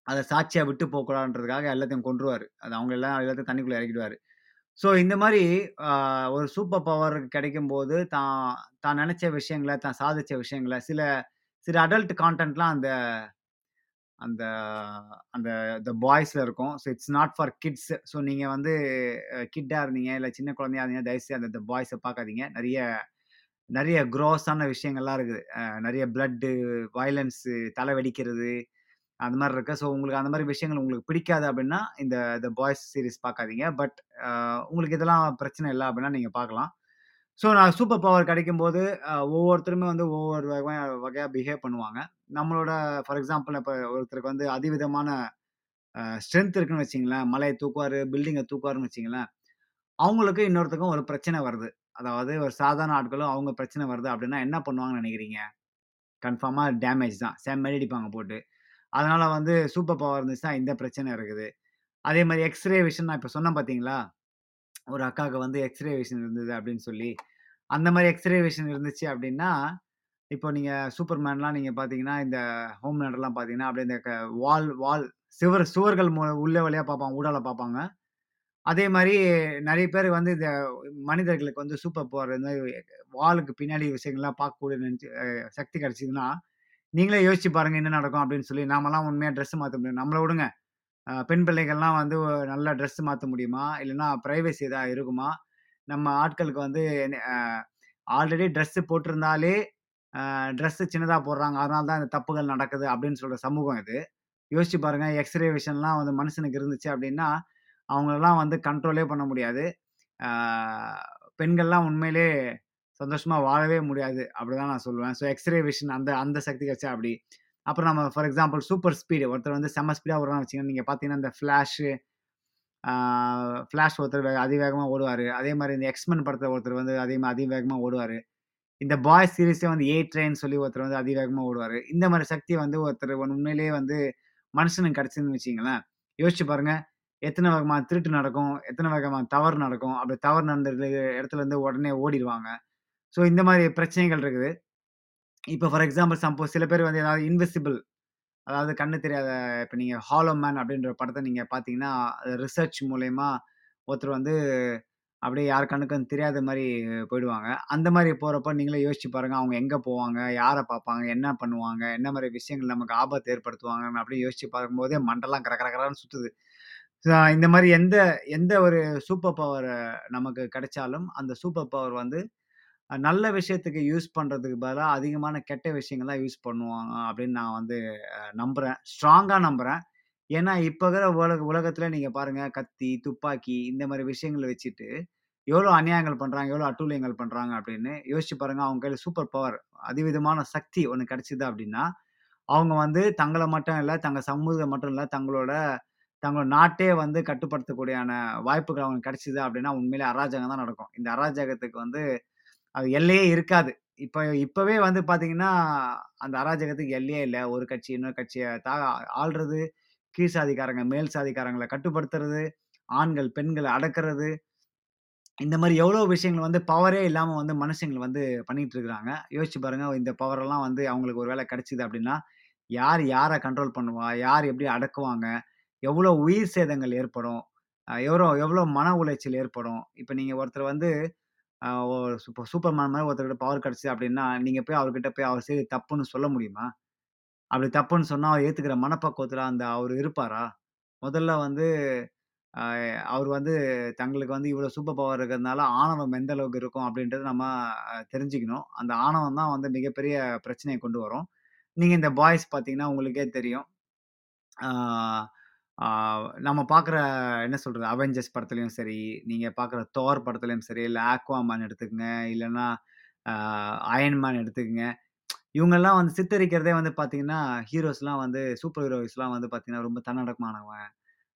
அதை சாட்சியாக விட்டு போகக்கூடாதுன்றதுக்காக எல்லாத்தையும் கொன்றுவார் அது அவங்க எல்லாம் எல்லாத்தையும் தண்ணிக்குள்ளே இறக்கிடுவார் ஸோ இந்த மாதிரி ஒரு சூப்பர் பவர் கிடைக்கும்போது, தான் தான் நினச்ச விஷயங்களை தான் சாதிச்ச விஷயங்களை சில சில அடல்ட் கான்டென்ட்லாம் அந்த அந்த அந்த த பாய்ஸில் இருக்கும். So it's not for kids. So நீங்கள் வந்து கிட்டாக இருந்தீங்க, இல்லை சின்ன குழந்தையா இருந்தீங்க தயவுசெய்து அந்த த பாய்ஸை பார்க்காதீங்க. நிறைய நிறைய குரோஸான விஷயங்கள்லாம் இருக்குது. நிறைய பிளட்டு, வயலன்ஸு, தலை வெடிக்கிறது, அந்த மாதிரி இருக்குது ஸோ உங்களுக்கு அந்த மாதிரி விஷயங்கள் உங்களுக்கு பிடிக்காது அப்படின்னா இந்த த பாய்ஸ் சீரிஸ் பார்க்காதீங்க. பட் உங்களுக்கு இதெல்லாம் பிரச்சனை இல்லை அப்படின்னா நீங்கள் பார்க்கலாம். ஸோ நான் சூப்பர் பவர் கிடைக்கும்போது, ஒவ்வொருத்தருமே வந்து ஒவ்வொரு வகை வகையாக பிஹேவ் பண்ணுவாங்க. நம்மளோட ஃபார் எக்ஸாம்பிள் இப்போ ஒருத்தருக்கு வந்து அதிவிதமான ஸ்ட்ரென்த் இருக்குன்னு வச்சிங்களேன் மலையை தூக்குவார் பில்டிங்கை தூக்குவாருன்னு வச்சிங்களேன் அவங்களுக்கு இன்னொருத்தருக்கும் ஒரு பிரச்சனை வருது. அதாவது ஒரு சாதாரண ஆட்களும் அவங்க பிரச்சனை வருது அப்படின்னா என்ன பண்ணுவாங்கன்னு நினைக்கிறீங்க கன்ஃபார்மாக டேமேஜ் தான். செம்ம அடிப்பாங்க போட்டு. அதனால் வந்து சூப்பர் பவர் இருந்துச்சுன்னா இந்த பிரச்சனை இருக்குது. அதே மாதிரி எக்ஸ்ரே விஷன் நான் இப்போ சொன்னேன் பார்த்தீங்களா? ஒரு அக்காவுக்கு வந்து எக்ஸ்ரே விஷன் இருந்தது அப்படின்னு சொல்லி. அந்த மாதிரி எக்ஸ்ரே விஷன் இருந்துச்சு அப்படின்னா இப்போ நீங்க சூப்பர்மேன்லாம் நீங்கள் பார்த்தீங்கன்னா, இந்த ஹோம் லேண்டர்லாம் பார்த்தீங்கன்னா, அப்படியே இந்த க வால் வால் சுவர் சுவர்கள் மு உள்ள வழியாக பார்ப்பாங்க. ஊடால பார்ப்பாங்க. அதே மாதிரி நிறைய பேர் வந்து இந்த மனிதர்களுக்கு வந்து சூப்பர் போகிற இந்த வாலுக்கு பின்னாடி விஷயங்கள்லாம் பார்க்கக்கூடிய நினச்சி சக்தி கிடச்சிதுன்னா நீங்களே யோசிச்சு பாருங்கள் என்ன நடக்கும் அப்படின்னு சொல்லி. நாமலாம் உண்மையாக ட்ரெஸ் மாற்ற முடியும். நம்மளை விடுங்க. பெண் பிள்ளைகள்லாம் வந்து நல்லா ட்ரெஸ் மாற்ற முடியுமா? இல்லைன்னா ப்ரைவசி எதாவது இருக்குமா? நம்ம ஆட்களுக்கு வந்து ஆல்ரெடி ட்ரெஸ்ஸு போட்டிருந்தாலே, ட்ரெஸ்ஸு சின்னதாக போடுறாங்க. அதனால தான் இந்த தப்புகள் நடக்குது அப்படின்னு சொல்கிற சமூகம் இது. யோசிச்சு பாருங்கள் எக்ஸ்ரே விஷன்லாம் வந்து மனுஷனுக்கு இருந்துச்சு அப்படின்னா அவங்களெல்லாம் வந்து கண்ட்ரோலே பண்ண முடியாது. பெண்கள்லாம் உண்மையிலே சந்தோஷமாக வாழவே முடியாது. அப்டிதான் நான் சொல்லுவேன். ஸோ எக்ஸ்ரே விஷன் அந்த அந்த சக்தி கிடைச்சா அப்படி அப்புறம் நம்ம ஃபார் எக்ஸாம்பிள் சூப்பர் ஸ்பீடு ஒருத்தர் வந்து செம்ம ஸ்பீடாக ஓடுறான்னு வச்சுக்கோங்க நீங்கள் பார்த்தீங்கன்னா, இந்த ஃப்ளாஷு ஃப்ளாஷ் ஒருத்தர் அதிவேகமாக ஓடுவார் அதே மாதிரி இந்த எக்ஸ்மென் படத்தில் ஒருத்தர் வந்து அதே அதிவேகமாக ஓடுவார் இந்த பாய்ஸ் சீரீஸே வந்து ஏ ட்ரெயின் சொல்லி ஒருத்தர் வந்து அதிவேகமாக ஓடுவாரு. இந்த மாதிரி சக்தி வந்து ஒருத்தர் உண்மையிலேயே வந்து மனுஷனுக்கு கிடச்சிருந்து வச்சிங்களேன் யோசிச்சு பாருங்கள் எத்தனை வகமான திருட்டு நடக்கும், எத்தனை வகமான தவறு நடக்கும். அப்படி தவறு நடந்த இடத்துல இருந்து உடனே ஓடிடுவாங்க ஸோ இந்த மாதிரி பிரச்சனைகள் இருக்குது. இப்போ ஃபார் எக்ஸாம்பிள் சப்போஸ் சில பேர் வந்து ஏதாவது இன்விசிபிள் அதாவது கண்ணு தெரியாத இப்போ நீங்கள் ஹாலோ மேன் அப்படின்ற படத்தை நீங்கள் பார்த்தீங்கன்னா, ரிசர்ச் மூலயமா ஒருத்தர் வந்து அப்படியே யார் கண்ணுக்கும் தெரியாத மாதிரி போயிடுவாங்க. அந்த மாதிரி போகிறப்ப நீங்களே யோசிச்சு பாருங்கள் அவங்க எங்கே போவாங்க? யாரை பார்ப்பாங்க? என்ன பண்ணுவாங்க? என்ன மாதிரி விஷயங்கள் நமக்கு ஆபத்து ஏற்படுத்துவாங்கன்னு அப்படின்னு யோசிச்சு பார்க்கும்போதே மண்டலாம் கரகரகரான்னு சுற்றுது இந்த மாதிரி எந்த எந்த ஒரு சூப்பர் பவர் நமக்கு கிடைச்சாலும், அந்த சூப்பர் பவர் வந்து நல்ல விஷயத்துக்கு யூஸ் பண்ணுறதுக்கு பதிலாக அதிகமான கெட்ட விஷயங்கள்லாம் யூஸ் பண்ணுவாங்க அப்படின்னு நான் வந்து நம்புகிறேன் ஸ்ட்ராங்காக நம்புகிறேன் ஏன்னா, இப்போ இருக்கிற உலக உலகத்தில் நீங்கள் பாருங்கள் கத்தி, துப்பாக்கி இந்த மாதிரி விஷயங்களை வச்சுட்டு, எவ்வளோ அநியாயங்கள் பண்ணுறாங்க எவ்வளோ அட்டூழியங்கள் பண்ணுறாங்க அப்படின்னு யோசிச்சு பாருங்கள் அவங்க கையில் சூப்பர் பவர் அதிவிதமான சக்தி ஒன்று கிடச்சிது அப்படின்னா அவங்க வந்து தங்களை மட்டும் இல்லை தங்கள் சமூகத்தை மட்டும் இல்லை தங்களோட தங்களோட நாட்டே வந்து கட்டுப்படுத்தக்கூடியான வாய்ப்புகள் அவங்களுக்கு கிடச்சிது அப்படின்னா உண்மையிலே அராஜகம் தான் நடக்கும். இந்த அராஜகத்துக்கு வந்து அது எல்லையே இருக்காது. இப்போ இப்போவே வந்து பார்த்தீங்கன்னா, அந்த அராஜகத்துக்கு எல்லையே இல்லை ஒரு கட்சி இன்னொரு கட்சியை தா ஆள்றது, கீழ் சாதிக்காரங்க, மேல் சாதிக்காரங்களை கட்டுப்படுத்துறது, ஆண்கள் பெண்களை அடக்குறது. இந்த மாதிரி எவ்வளோ விஷயங்கள் வந்து பவரே இல்லாமல் வந்து மனுஷங்கள் வந்து பண்ணிகிட்டு இருக்கிறாங்க. யோசிச்சு பாருங்கள் இந்த பவரெல்லாம் வந்து அவங்களுக்கு ஒரு வேலை கிடச்சிது அப்படின்னா யார் யாரை கண்ட்ரோல் பண்ணுவா? யார் எப்படி அடக்குவாங்க? எவ்வளோ உயிர் சேதங்கள் ஏற்படும்? எவ்வளோ எவ்வளோ மன உளைச்சல் ஏற்படும்? இப்போ நீங்கள் ஒருத்தர் வந்து இப்போ சூப்பர் சூப்பர்மேன் மாதிரி ஒருத்தர்கிட்ட பவர் கிடச்சி அப்படின்னா நீங்கள் போய் அவர்கிட்ட போய் அவர் செய்து தப்புன்னு சொல்ல முடியுமா? அப்படி தப்புன்னு சொன்னால் அவர் ஏற்றுக்கிற மனப்பக்குவத்தில் அந்த அவர் இருப்பாரா? முதல்ல வந்து அவர் வந்து தங்களுக்கு வந்து இவ்வளோ சூப்பர் பவர் இருக்கிறதுனால ஆணவம் எந்த அளவுக்கு இருக்கும் அப்படின்றத நம்ம தெரிஞ்சுக்கணும். அந்த ஆணவம் தான் வந்து மிகப்பெரிய பிரச்சனையை கொண்டு வரும். நீங்கள் இந்த பாய்ஸ் பார்த்தீங்கன்னா, உங்களுக்கே தெரியும். ஆ நம்ம பார்க்குற என்ன சொல்றது? அவெஞ்சர்ஸ் படத்துலயும் சரி, நீங்க பார்க்குற தோர் படத்துலயும் சரி, இல்ல ஆக்வாமேன் எடுத்துக்கங்க, இல்லன்னா ஆ அயர்ன் மேன் எடுத்துக்கங்க. இவங்கலாம் வந்து சித்தரிக்கிறதே வந்து பார்த்தீங்கன்னா, ஹீரோஸ்லாம் வந்து சூப்பர் ஹீரோஸ்லாம் வந்து பார்த்தீங்கன்னா, ரொம்ப தன்னடக்கமானவன்,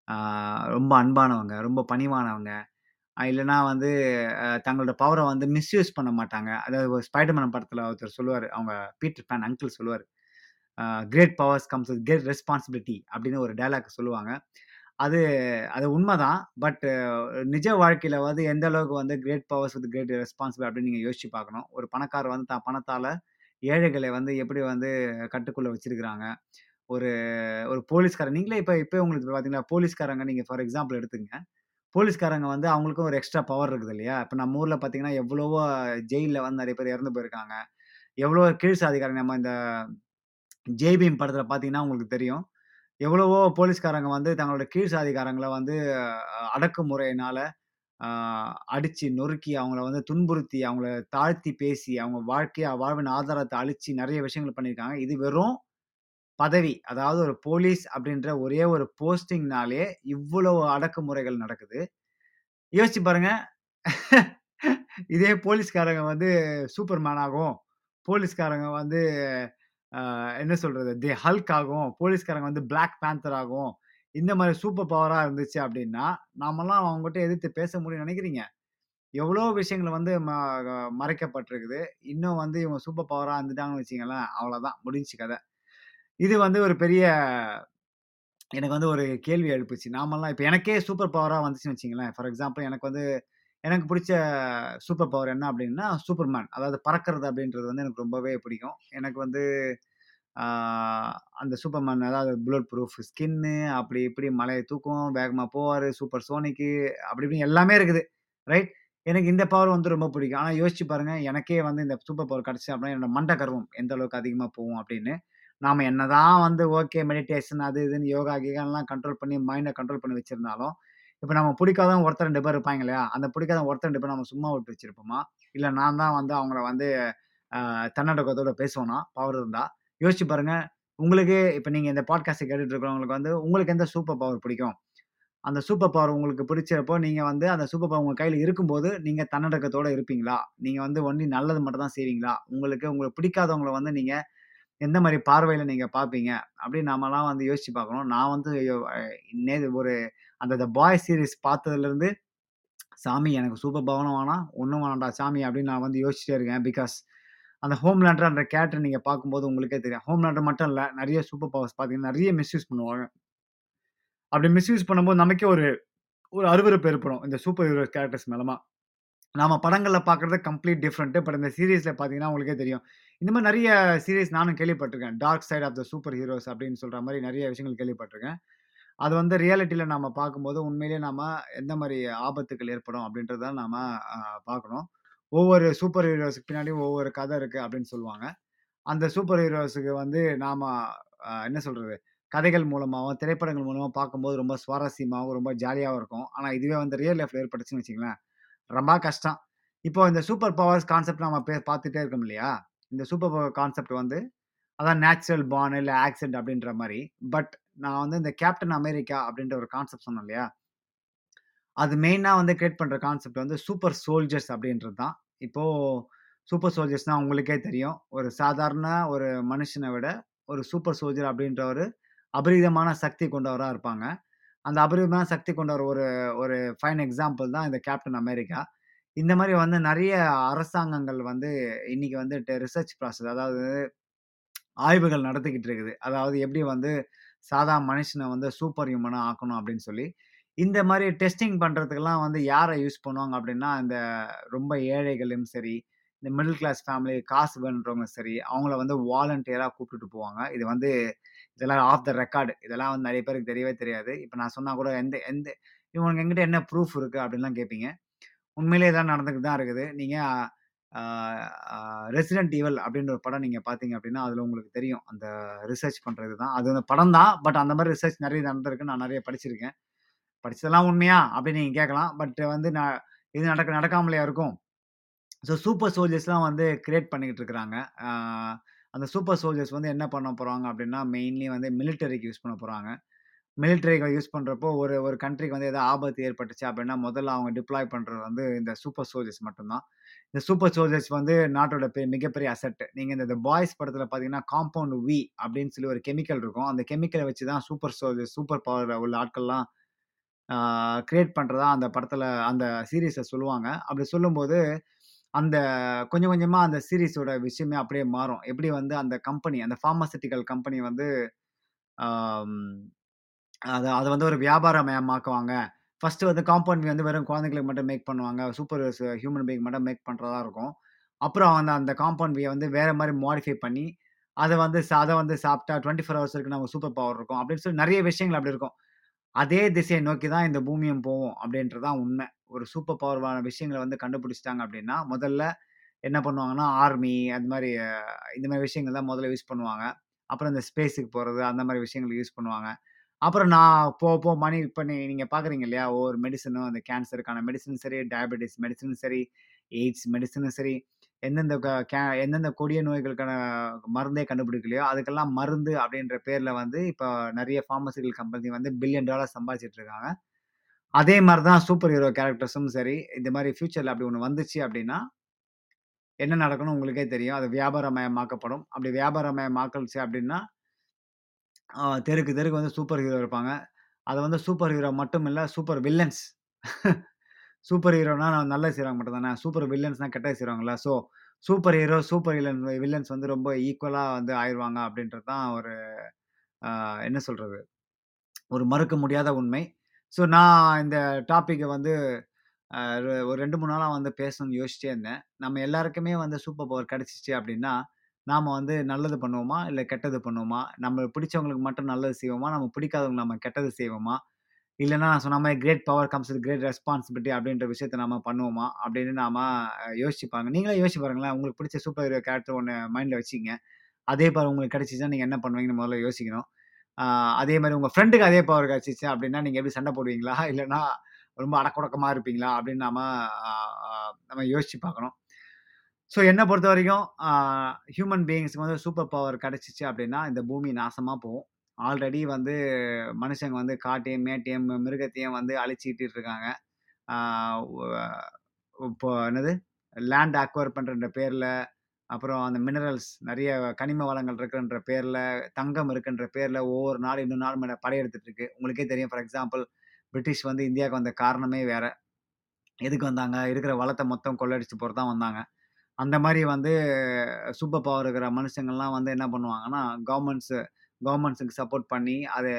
ஆ ரொம்ப அன்பானவங்க, ரொம்ப பணிவானவங்க. அ இல்லன்னா வந்து அ தங்களோட பவர வந்து மிஸ்யூஸ் பண்ண மாட்டாங்க. அதாவது ஒரு ஸ்பைடர்மேன் படத்துல ஒருத்தர் சொல்லுவாரு. அவங்க பீட்டர் பான் அங்கிள் சொல்லுவாரு. "Great powers comes with great responsibility" அப்படின்னு ஒரு டைலாக் சொல்லுவாங்க. அது அது உண்மைதான் பட் நிஜ வாழ்க்கையில் வந்து எந்த அளவுக்கு வந்து great powers with great responsible அப்படின்னு நீங்கள் யோசிச்சு பார்க்கணும். ஒரு பணக்காரர் வந்து தான் பணத்தால் ஏழைகளை வந்து எப்படி வந்து கட்டுக்குள்ளே வச்சிருக்கிறாங்க. ஒரு ஒரு போலீஸ்காரன் நீங்களே இப்போ இப்போ உங்களுக்கு பார்த்தீங்கன்னா, போலீஸ்காரங்க நீங்கள் ஃபார் எக்ஸாம்பிள் எடுத்துங்க போலீஸ்காரங்க வந்து அவங்களுக்கும் ஒரு எக்ஸ்ட்ரா பவர் இருக்குது இல்லையா? இப்போ நம்ம ஊரில் பார்த்தீங்கன்னா, எவ்வளவோ ஜெயிலில் வந்து நிறைய பேர் இறந்து போயிருக்காங்க. எவ்வளோ கீழ் சாதிக்காரங்க நம்ம இந்த ஜெய் படத்தில் பார்த்தீங்கன்னா உங்களுக்கு தெரியும். எவ்வளவோ போலீஸ்காரங்க வந்து தங்களோட கீழ் சாதிக்காரங்களை வந்து அடக்குமுறையினால் அடக்குமுறையினால நொறுக்கி, அவங்கள வந்து துன்புறுத்தி, அவங்கள தாழ்த்தி பேசி, அவங்க வாழ்க்கையை வாழ்வின் ஆதாரத்தை அழித்து நிறைய விஷயங்கள் பண்ணியிருக்காங்க. இது வெறும் பதவி. அதாவது ஒரு போலீஸ் அப்படின்ற ஒரே ஒரு போஸ்டிங்னாலே இவ்வளவு அடக்குமுறைகள் நடக்குது. யோசிச்சு பாருங்க. இதே போலீஸ்காரங்க வந்து சூப்பர்மேன் மேனாகும் போலீஸ்காரங்க வந்து என்ன சொல்றது? தி ஹல்க் ஆகும் போலீஸ்காரங்க வந்து பிளாக் பேந்தர் ஆகும் இந்த மாதிரி சூப்பர் பவராக இருந்துச்சு அப்படின்னா, நாமெல்லாம் அவங்ககிட்ட எதிர்த்து பேச முடியும்னு நினைக்கிறீங்க எவ்வளோ விஷயங்கள் வந்து ம மறைக்கப்பட்டிருக்குது. இன்னும் வந்து இவங்க சூப்பர் பவராக இருந்துட்டாங்கன்னு வச்சிங்களேன் அவ்வளோதான் முடிஞ்சுச்சு கதை இது வந்து ஒரு பெரிய எனக்கு வந்து ஒரு கேள்வி எழுப்புச்சு. நாமெல்லாம் இப்போ எனக்கே சூப்பர் பவராக வந்துச்சுன்னு வச்சிங்களேன் ஃபார் எக்ஸாம்பிள் எனக்கு வந்து எனக்கு பிடிச்ச சூப்பர் பவர் என்ன அப்படின்னா, சூப்பர்மேன். அதாவது பறக்கிறது அப்படின்றது வந்து எனக்கு ரொம்பவே பிடிக்கும். எனக்கு வந்து அந்த சூப்பர்மேன் அதாவது புல்லட் ப்ரூஃப் ஸ்கின்னு அப்படி இப்படி மலையை தூக்கும், வேகமாக போவார் சூப்பர் சோனிக்கு அப்படி இப்படின்னு எல்லாமே இருக்குது. ரைட்? எனக்கு இந்த பவர் வந்து ரொம்ப பிடிக்கும். ஆனால் யோசிச்சு பாருங்கள் எனக்கே வந்து இந்த சூப்பர் பவர் கிடச்சி அப்படின்னா, என்னோட மண்டை கருவம் எந்த அளவுக்கு அதிகமாக போகும் அப்படின்னு. நாம என்னதான் வந்து ஓகே மெடிடேஷன் அது இதுன்னு யோகா கீகான்லாம் கண்ட்ரோல் பண்ணி மைண்டை கண்ட்ரோல் பண்ணி வச்சுருந்தாலும் இப்போ நம்ம பிடிக்காதவங்க ஒருத்தர் ரெண்டு பேர் இருப்பாங்க இல்லையா? அந்த பிடிக்காத ஒருத்தர் ரெண்டு பேர் நம்ம சும்மா விட்டு வச்சிருப்போமா? இல்லை நான் தான் வந்து அவங்கள வந்து தன்னடக்கத்தோட பேசுவோம்னா பவர் இருந்தா? யோசிச்சு பாருங்க. உங்களுக்கு இப்போ நீங்கள் இந்த பாட்காஸ்ட் கேட்டுட்டு இருக்கிறவங்களுக்கு வந்து உங்களுக்கு எந்த சூப்பர் பவர் பிடிக்கும்? அந்த சூப்பர் பவர் உங்களுக்கு பிடிச்சப்போ, நீங்கள் வந்து அந்த சூப்பர் பவர் உங்கள் கையில் இருக்கும்போது, நீங்கள் தன்னடக்கத்தோட இருப்பீங்களா? நீங்கள் வந்து ஒன்லி நல்லது மட்டும் தான் செய்வீங்களா? உங்களுக்கு உங்களுக்கு பிடிக்காதவங்கள வந்து நீங்கள் எந்த மாதிரி பார்வையில் நீங்கள் பார்ப்பீங்க? அப்படின்னு நாமலாம் வந்து யோசிச்சு பார்க்கணும். நான் வந்து நே ஒரு அந்த த பாய் சீரீஸ் பார்த்ததுலேருந்து சாமி எனக்கு சூப்பர் பவனம் வேணாம், ஒன்றும் வேணாம்டா சாமி அப்படின்னு நான் வந்து யோசிச்சிட்டே இருக்கேன். பிகாஸ் அந்த ஹோம் லேண்டர் அந்த கேரக்டர் நீங்கள் பார்க்கும்போது உங்களுக்கே தெரியும். ஹோம் லேண்டர் மட்டும் இல்லை நிறைய சூப்பர் பவர்ஸ் பார்த்தீங்கன்னா, நிறைய மிஸ்யூஸ் பண்ணுவாங்க. அப்படி மிஸ்யூஸ் பண்ணும்போது நமக்கே ஒரு ஒரு அருவருப்பு ஏற்படும். இந்த சூப்பர் ஹீரோ கேரக்டர்ஸ் மேலமா. நாம் படங்களில் பார்க்குறது கம்ப்ளீட் டிஃப்ரெண்ட்டு பட் இந்த சீரீஸில் பார்த்தீங்கன்னா, உங்களுக்கே தெரியும். இந்த மாதிரி நிறைய சீரீஸ் நானும் கேள்விப்பட்டிருக்கேன் dark side of the super heroes அப்படின்னு சொல்கிற மாதிரி நிறைய விஷயங்கள் கேள்விப்பட்டிருக்கேன் அது வந்து ரியாலிட்டியில் நம்ம பார்க்கும்போது, உண்மையிலேயே நாம் எந்த மாதிரி ஆபத்துக்கள் ஏற்படும் அப்படின்றத நாம் பார்க்கணும். ஒவ்வொரு சூப்பர் ஹீரோஸுக்கு பின்னாடியும் ஒவ்வொரு கதை இருக்குது அப்படின்னு சொல்லுவாங்க. அந்த சூப்பர் ஹீரோஸுக்கு வந்து நாம் என்ன சொல்கிறது கதைகள் மூலமாகவும் திரைப்படங்கள் மூலமாக பார்க்கும்போது ரொம்ப சுவாரஸ்யமாகவும் ரொம்ப ஜாலியாகவும் இருக்கும். ஆனால் இதுவே வந்து ரியல் லைஃப்பில் ஏற்பட்டுச்சுன்னு வச்சுக்கங்களேன், ரொம்ப கஷ்டம். இப்போ இந்த சூப்பர் பவர்ஸ் கான்செப்ட் நம்ம பே பார்த்துட்டே இருக்கோம் இல்லையா? இந்த சூப்பர் பவர் கான்செப்ட் வந்து அதான் நேச்சுரல் பான் இல்லை ஆக்சிடென்ட் அப்படின்ற மாதிரி பட் நான் வந்து இந்த கேப்டன் அமெரிக்கா அப்படின்ற ஒரு கான்செப்ட் சொன்னேன் இல்லையா? அது மெயினாக வந்து கிரியேட் பண்ணுற கான்செப்ட் வந்து சூப்பர் சோல்ஜர்ஸ் அப்படின்றது தான். இப்போது சூப்பர் சோல்ஜர்ஸ்னா உங்களுக்கே தெரியும். ஒரு சாதாரண ஒரு மனுஷனை விட ஒரு சூப்பர் சோல்ஜர் அப்படின்ற ஒரு அபரிதமான சக்தி கொண்டவராக இருப்பாங்க. அந்த அபரிதமான சக்தி கொண்டவர் ஒரு ஒரு ஃபைன் எக்ஸாம்பிள் தான் இந்த கேப்டன் அமெரிக்கா. இந்த மாதிரி வந்து நிறைய அரசாங்கங்கள் வந்து இன்னைக்கு வந்து ரிசர்ச் ப்ராசஸ் அதாவது ஆய்வுகள் நடத்திக்கிட்டு இருக்குது. அதாவது எப்படி வந்து சாதா மனுஷனை வந்து சூப்பர் ஹியூமனாக ஆக்கணும் அப்படின்னு சொல்லி. இந்த மாதிரி டெஸ்டிங் பண்ணுறதுக்கெல்லாம் வந்து யாரை யூஸ் பண்ணுவாங்க அப்படின்னா, இந்த ரொம்ப ஏழைகளும் சரி, இந்த மிடில் கிளாஸ் ஃபேமிலி காசு வேணுன்றவங்க சரி, அவங்கள வந்து வாலண்டியராக கூப்பிட்டுட்டு போவாங்க. இது வந்து இதெல்லாம் ஆஃப் த ரெக்கார்டு இதெல்லாம் வந்து நிறைய பேருக்கு தெரியவே தெரியாது. இப்போ நான் சொன்னால் கூட எந்த எந்த இவங்களுக்கு எங்கிட்ட என்ன ப்ரூஃப் இருக்குது அப்படின்லாம் கேட்பீங்க. உண்மையிலேயே இதெல்லாம் நடந்துக்கிட்டு தான் இருக்குது. நீங்கள் ரெசிடென்ட் ஈவல் அப்படின்ற ஒரு படம் நீங்கள் பார்த்தீங்க அப்படின்னா, அதில் உங்களுக்கு தெரியும். அந்த ரிசர்ச் பண்ணுறது தான். அது வந்து படம் தான். பட் அந்த மாதிரி ரிசர்ச் நிறைய நடந்திருக்கு. நான் நிறைய படிச்சிருக்கேன். படித்ததெல்லாம் உண்மையா? அப்படின்னு நீங்கள் கேட்கலாம். பட் வந்து நான் இது நடக்க நடக்காமலையா இருக்கும்? ஸோ சூப்பர் சோல்ஜர்ஸ்லாம் வந்து கிரியேட் பண்ணிக்கிட்டு இருக்கிறாங்க. அந்த சூப்பர் சோல்ஜர்ஸ் வந்து என்ன பண்ண போகிறாங்க அப்படின்னா, மெயின்லி வந்து மிலிட்டரிக்கு யூஸ் பண்ண போகிறாங்க மிலிட்டரிக்கு யூஸ் பண்ணுறப்போ ஒரு ஒரு கண்ட்ரிக்கு வந்து எதாவது ஆபத்து ஏற்பட்டுச்சு அப்படின்னா, முதல்ல அவங்க டிப்ளாய் பண்ணுறது வந்து இந்த சூப்பர் சோல்ஜர்ஸ் மட்டும்தான் இந்த சூப்பர் சோல்ஜர்ஸ் வந்து நாட்டோட பெரிய மிகப்பெரிய அசெட். நீங்கள் இந்த பாய்ஸ் படத்தில் பார்த்தீங்கன்னா, காம்பவுண்ட் வி அப்படின்னு சொல்லி ஒரு கெமிக்கல் இருக்கும். அந்த கெமிக்கலை வச்சு தான் சூப்பர் சோல்ஜர்ஸ், சூப்பர் பவர் உள்ள ஆட்கள்லாம் கிரியேட் பண்ணுறதா அந்த படத்தில் அந்த சீரிஸ்ல சொல்லுவாங்க. அப்படி சொல்லும்போது, அந்த கொஞ்சம் கொஞ்சமாக அந்த சீரீஸோட விஷயமே அப்படியே மாறும். எப்படி வந்து அந்த கம்பெனி, அந்த பார்மாசூட்டிக்கல் கம்பெனி வந்து அதை அதை வந்து ஒரு வியாபாரமயமாக்குவாங்க. ஃபர்ஸ்ட்டு வந்து காம்பவுண்ட் வியூ வந்து வெறும் குழந்தைங்களுக்கு மட்டும் மேக் பண்ணுவாங்க. சூப்பர் ஹியூமன் பீயிங் மட்டும் மேக் பண்ணுறதா இருக்கும். அப்புறம் அந்த அந்த காம்பவுண்ட் வியூ வந்து வேறு மாதிரி மாடிஃபை பண்ணி, அதை வந்து அதை வந்து சாப்பிட்டா 24 ஹவர்ஸ் ஹவர்ஸ்க்கு நம்ம சூப்பர் பவர் இருக்கும். அப்படின்னு சொல்லி நிறைய விஷயங்கள் அப்படி இருக்கும். அதே திசையை நோக்கி தான் இந்த பூமியும் போவோம் அப்படின்றது தான் ஒரு சூப்பர் பவர்வான விஷயங்களை வந்து கண்டுபிடிச்சிட்டாங்க அப்படின்னா, முதல்ல என்ன பண்ணுவாங்கன்னா, ஆர்மி அந்த மாதிரி இந்த மாதிரி விஷயங்கள் தான் முதல்ல யூஸ் பண்ணுவாங்க. அப்புறம் இந்த ஸ்பேஸுக்கு போகிறது அந்த மாதிரி விஷயங்கள் யூஸ் பண்ணுவாங்க. அப்புறம் நான் போக போக மணி இப்போ நீ நீங்கள் பார்க்குறீங்க இல்லையா? ஒவ்வொரு மெடிசனும் அந்த கேன்சருக்கான மெடிசனும் சரி, டயபெட்டிஸ் மெடிசனும் சரி, எய்ட்ஸ் மெடிசனும் சரி, எந்தெந்த க கே எந்தெந்த கொடிய நோய்களுக்கான மருந்தே கண்டுபிடிக்கலையோ, அதுக்கெல்லாம் மருந்து அப்படின்ற பேரில் வந்து இப்போ நிறைய ஃபார்மசிக்கல் கம்பெனி வந்து பில்லியன் டாலர் சம்பாதிச்சிட்டு இருக்காங்க. அதே மாதிரி தான் சூப்பர் ஹீரோ கேரக்டர்ஸும் சரி, இந்த மாதிரி ஃப்யூச்சரில் அப்படி ஒன்று வந்துச்சு அப்படின்னா, என்ன நடக்கணும் உங்களுக்கே தெரியும். அது வியாபாரமயமாக்கப்படும். அப்படி வியாபாரமயமாக்கல்ச்சு அப்படின்னா, தெருக்கு தெருக்கு வந்து சூப்பர் ஹீரோ இருப்பாங்க. அது வந்து சூப்பர் ஹீரோ மட்டும் இல்லை சூப்பர் வில்லன்ஸ். சூப்பர் ஹீரோனா நல்ல சீரோ மட்டும் தானே. சூப்பர் வில்லன்ஸ்னா கெட்டது செய்றவங்கல்ல. So, super hero, super villain villains வந்து ரொம்ப ஈக்குவலாக வந்து ஆயிடுவாங்க அப்படின்றது தான் ஒரு என்ன சொல்கிறது ஒரு மறுக்க முடியாத உண்மை. ஸோ, நான் இந்த டாப்பிக்கை வந்து ஒரு ரெண்டு மூணு நாளாக வந்து பேசணும்னு யோசிச்சுட்டே இருந்தேன். நம்ம எல்லாருக்குமே வந்து சூப்பர் பவர் கிடச்சிச்சு அப்படின்னா, நாம் வந்து நல்லது பண்ணுவோமா? இல்லை கெட்டது பண்ணுவோமா? நம்ம பிடிச்சவங்களுக்கு மட்டும் நல்லது செய்வோமா? நம்ம பிடிக்காதவங்களுக்கு நம்ம கெட்டது செய்வோமா? இல்லைன்னா நான் சொன்ன மாதிரி great power comes with great responsibility அப்படின்ற விஷயத்த நம்ம பண்ணுவோமா? அப்படின்னு நாம யோசிச்சுப்பாங்க நீங்களே யோசிச்சு பாருங்களேன். உங்களுக்கு பிடிச்ச சூப்பர் ஹீரோ கேரக்டர் ஒன்று மைண்டில் வச்சிங்க அதே பவர் உங்களுக்கு கிடச்சிச்சா நீங்கள் என்ன பண்ணுவீங்கன்னு முதல்ல யோசிக்கணும். அதே மாதிரி உங்கள் ஃப்ரெண்டுக்கு அதே பவர் கிடச்சிச்சு அப்படின்னா, நீங்கள் எப்படி சண்டை போடுவீங்களா? இல்லைன்னா ரொம்ப அடக்குடக்கமாக இருப்பீங்களா? அப்படின்னு நாம நம்ம யோசிச்சு பார்க்கணும். ஸோ என்னை பொறுத்த வரைக்கும் ஹியூமன் பீயிங்ஸ்க்கு வந்து சூப்பர் பவர் கிடச்சிச்சு அப்படின்னா, இந்த பூமி நாசமாக போகும். ஆல்ரெடி வந்து மனுஷங்க வந்து காட்டையும், மேட்டையும், மிருகத்தையும் வந்து அழிச்சிக்கிட்டு இருக்காங்க. இப்போ என்னது? லேண்ட் அக்வயர் பண்ணுற பேரில் அப்புறம் அந்த மினரல்ஸ் நிறைய கனிம வளங்கள் இருக்குன்ற பேரில் தங்கம் இருக்குன்ற பேரில் ஒவ்வொரு நாள் இன்னொரு நாள் மேல படையெடுத்துட்டு இருக்கு. உங்களுக்கே தெரியும் ஃபார் எக்ஸாம்பிள் பிரிட்டிஷ் வந்து இந்தியாவுக்கு வந்த காரணமே வேறு எதுக்கு வந்தாங்க? இருக்கிற வளத்தை மொத்தம் கொள்ளடிச்சு போகிறது தான் வந்தாங்க. அந்த மாதிரி வந்து சூப்பர் பவர் இருக்கிற மனுஷங்கள்லாம் வந்து என்ன பண்ணுவாங்கன்னா, கவர்மெண்ட்ஸு கவர்மெண்ட்ஸுக்கு சப்போர்ட் பண்ணி, அது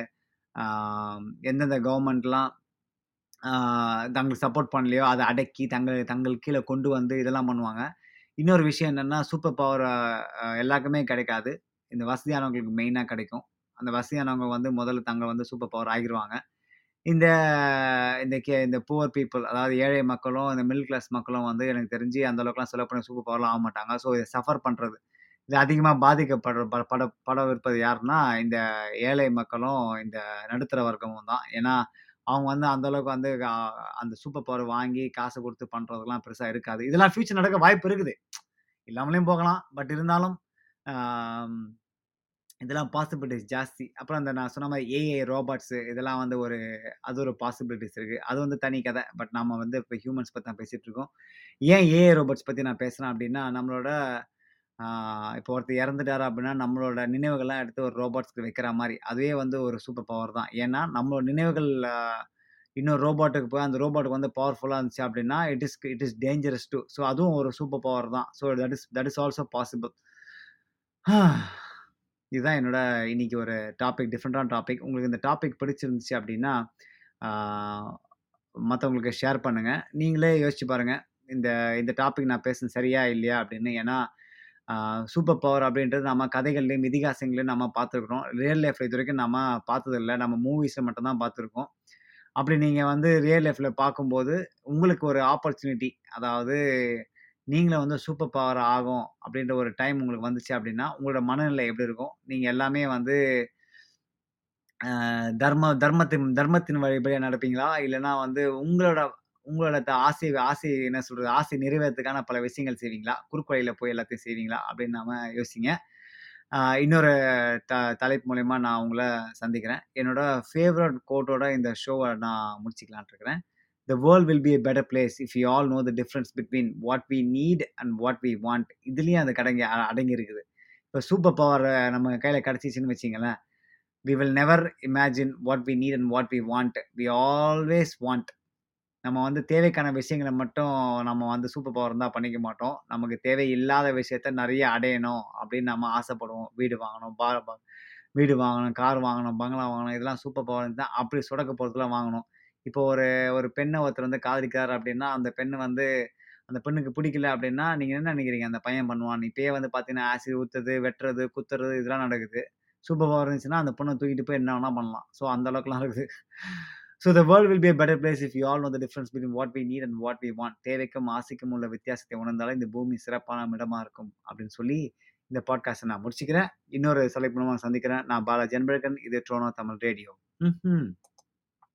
எந்தெந்த கவர்மெண்ட்லாம் தங்களுக்கு சப்போர்ட் பண்ணலையோ, அதை அடக்கி தங்கள் தங்கள் கீழே கொண்டு வந்து இதெல்லாம் பண்ணுவாங்க. இன்னொரு விஷயம் என்னென்னா சூப்பர் பவர் எல்லாருக்குமே கிடைக்காது. இந்த வசதியானவங்களுக்கு மெயினாக கிடைக்கும். அந்த வசதியானவங்க வந்து முதல்ல தங்களை வந்து சூப்பர் பவர் ஆகிடுவாங்க இந்த இந்த கே இந்த புவர் பீப்புள் அதாவது ஏழை மக்களும், இந்த மிடில் கிளாஸ் மக்களும் வந்து எனக்கு தெரிஞ்சு அந்த அளவுக்குலாம் செலவு பண்ணி சூப்பர் பவர்லாம் ஆக மாட்டாங்க. ஸோ இதை சஃபர் பண்ணுறது இது அதிகமாக பாதிக்கப்படுற பட பட படவிருப்பது யாருன்னா, இந்த ஏழை மக்களும், இந்த நடுத்தர வர்க்கமும் தான். ஏன்னா, அவங்க வந்து அந்த அளவுக்கு வந்து அந்த சூப்பர் பவர் வாங்கி காசு கொடுத்து பண்ணுறதுலாம் பெருசாக இருக்காது. இதெல்லாம் ஃபியூச்சர் நடக்க வாய்ப்பு இருக்குது. இல்லாமலையும் போகலாம். பட் இருந்தாலும், இதெல்லாம் பாசிபிலிட்டிஸ் ஜாஸ்தி. அப்புறம் அந்த நான் சொன்ன மாதிரி ஏஐ, ரோபாட்ஸு இதெல்லாம் வந்து ஒரு அது ஒரு பாசிபிலிட்டிஸ் இருக்குது அது வந்து தனி கதை பட் நம்ம வந்து இப்போ ஹியூமன்ஸ் பற்றி தான் பேசிகிட்டு இருக்கோம். ஏன் ஏஐ, ரோபாட்ஸ் பற்றி நான் பேசுகிறேன் அப்படின்னா நம்மளோட இப்போ ஒருத்தர் இறந்துட்டாரு அப்படின்னா நம்மளோட நினைவுகள்லாம் எடுத்து ஒரு ரோபாட்ஸ்க்கு வைக்கிற மாதிரி அதுவே வந்து ஒரு சூப்பர் பவர் தான். ஏன்னா, நம்மளோட நினைவுகள் இன்னொரு ரோபோட்டுக்கு போய் அந்த ரோபோட்டுக்கு வந்து பவர்ஃபுல்லாக இருந்துச்சு அப்படின்னா it is it is dangerous too. So அதுவும் ஒரு சூப்பர் பவர் தான். So that is that is also possible. இதுதான் என்னோட இன்னைக்கு ஒரு டாபிக் டிஃப்ரெண்ட்டான டாபிக். உங்களுக்கு இந்த டாபிக் பிடிச்சிருந்துச்சு அப்படின்னா மற்றவங்களுக்கு ஷேர் பண்ணுங்கள் நீங்களே யோசிச்சு பாருங்கள் இந்த இந்த டாபிக் நான் பேசுனது சரியா? இல்லையா? அப்படின்னு ஏன்னா, சூப்பர் பவர் அப்படின்றது நம்ம கதைகள்லேயும் இதிகாசங்களையும் நம்ம பார்த்துருக்குறோம் ரியல் லைஃப் இது வரைக்கும் நம்ம பார்த்ததில்ல. நம்ம மூவிஸில் மட்டும்தான் பார்த்துருக்கோம். அப்படி நீங்கள் வந்து ரியல் லைஃப்பில் பார்க்கும்போது, உங்களுக்கு ஒரு ஆப்பர்ச்சுனிட்டி அதாவது நீங்களும் வந்து சூப்பர் பவர் ஆகும் அப்படின்ற ஒரு டைம் உங்களுக்கு வந்துச்சு அப்படின்னா, உங்களோட மனநிலை எப்படி இருக்கும்? நீங்கள் எல்லாமே வந்து தர்ம தர்மத்தின் தர்மத்தின் வழிபடியாக நடப்பீங்களா? இல்லைன்னா வந்து உங்களோட உங்களோட ஆசை ஆசை என்ன சொல்கிறது ஆசை நிறைவேறதுக்கான பல விஷயங்கள் செய்வீங்களா? குறுக்கு போய் எல்லாத்தையும் செய்வீங்களா? அப்படின்னு நாம யோசிங்க. இன்னொரு த தலைப்பு மூலயமா நான் உங்களை சந்திக்கிறேன். என்னோட ஃபேவரட் கோட்டோட இந்த ஷோவை நான் முடிச்சுக்கலான்ட்டு இருக்கிறேன். The world will be a better place if you all know the difference between what we need and what we want." இதுலேயும் அந்த கடங்கி அ அடங்கி இருக்குது. இப்போ சூப்பர் பவர் நம்ம கையில் கிடச்சிச்சின்னு வச்சிங்களேன் "we will never imagine what we need and what we want. We always want." நம்ம வந்து தேவைக்கான விஷயங்களை மட்டும் நம்ம வந்து சூப்பர் பவர் இருந்தால் பண்ணிக்க மாட்டோம். நமக்கு தேவையில்லாத விஷயத்த நிறைய அடையணும் அப்படின்னு நம்ம ஆசைப்படுவோம். வீடு வாங்கணும், பா வீடு வாங்கணும், கார் வாங்கணும், பங்களா வாங்கணும். இதெல்லாம் சூப்பர் பவர் இருந்தால் அப்படி சுடக்க போடுறதுலாம் வாங்கணும். இப்போ ஒரு ஒரு பெண்ணை ஒருத்தர் வந்து காதலிக்கிறார் அப்படின்னா, அந்த பெண்ணு வந்து அந்த பெண்ணுக்கு பிடிக்கல அப்படின்னா, நீங்க என்ன நினைக்கிறீங்க அந்த பையன் பண்ணுவான்னு? இப்பயே வந்து பார்த்தீங்கன்னா, ஆசிட் ஊத்துறது, வெட்டுறது, குத்துறது இதெல்லாம் நடக்குது. சூப்பர் பவர் இருந்துச்சுன்னா, அந்த பொண்ண தூக்கிட்டு போய் என்ன வேணா பண்ணலாம். ஸோ அந்த அளவுக்குலாம் இருக்குது. So the world will be a better place if you all know the difference between what we need and what we want. தேவைக்கும், ஆசைக்கும் உள்ள வித்தியாசத்தை உணர்ந்தாலே இந்த பூமி சிறப்பான இடமா இருக்கும். அப்படின்னு சொல்லி இந்த பாட்காஸ்ட்ட நான் முடிச்சுக்கிறேன். இன்னொரு தலைப்பு மூலமா சந்திக்கிறேன். நான் பாலாஜி அன்பழகன். இது ட்ரோனோ தமிழ் ரேடியோ. ம்ஹ்ம்.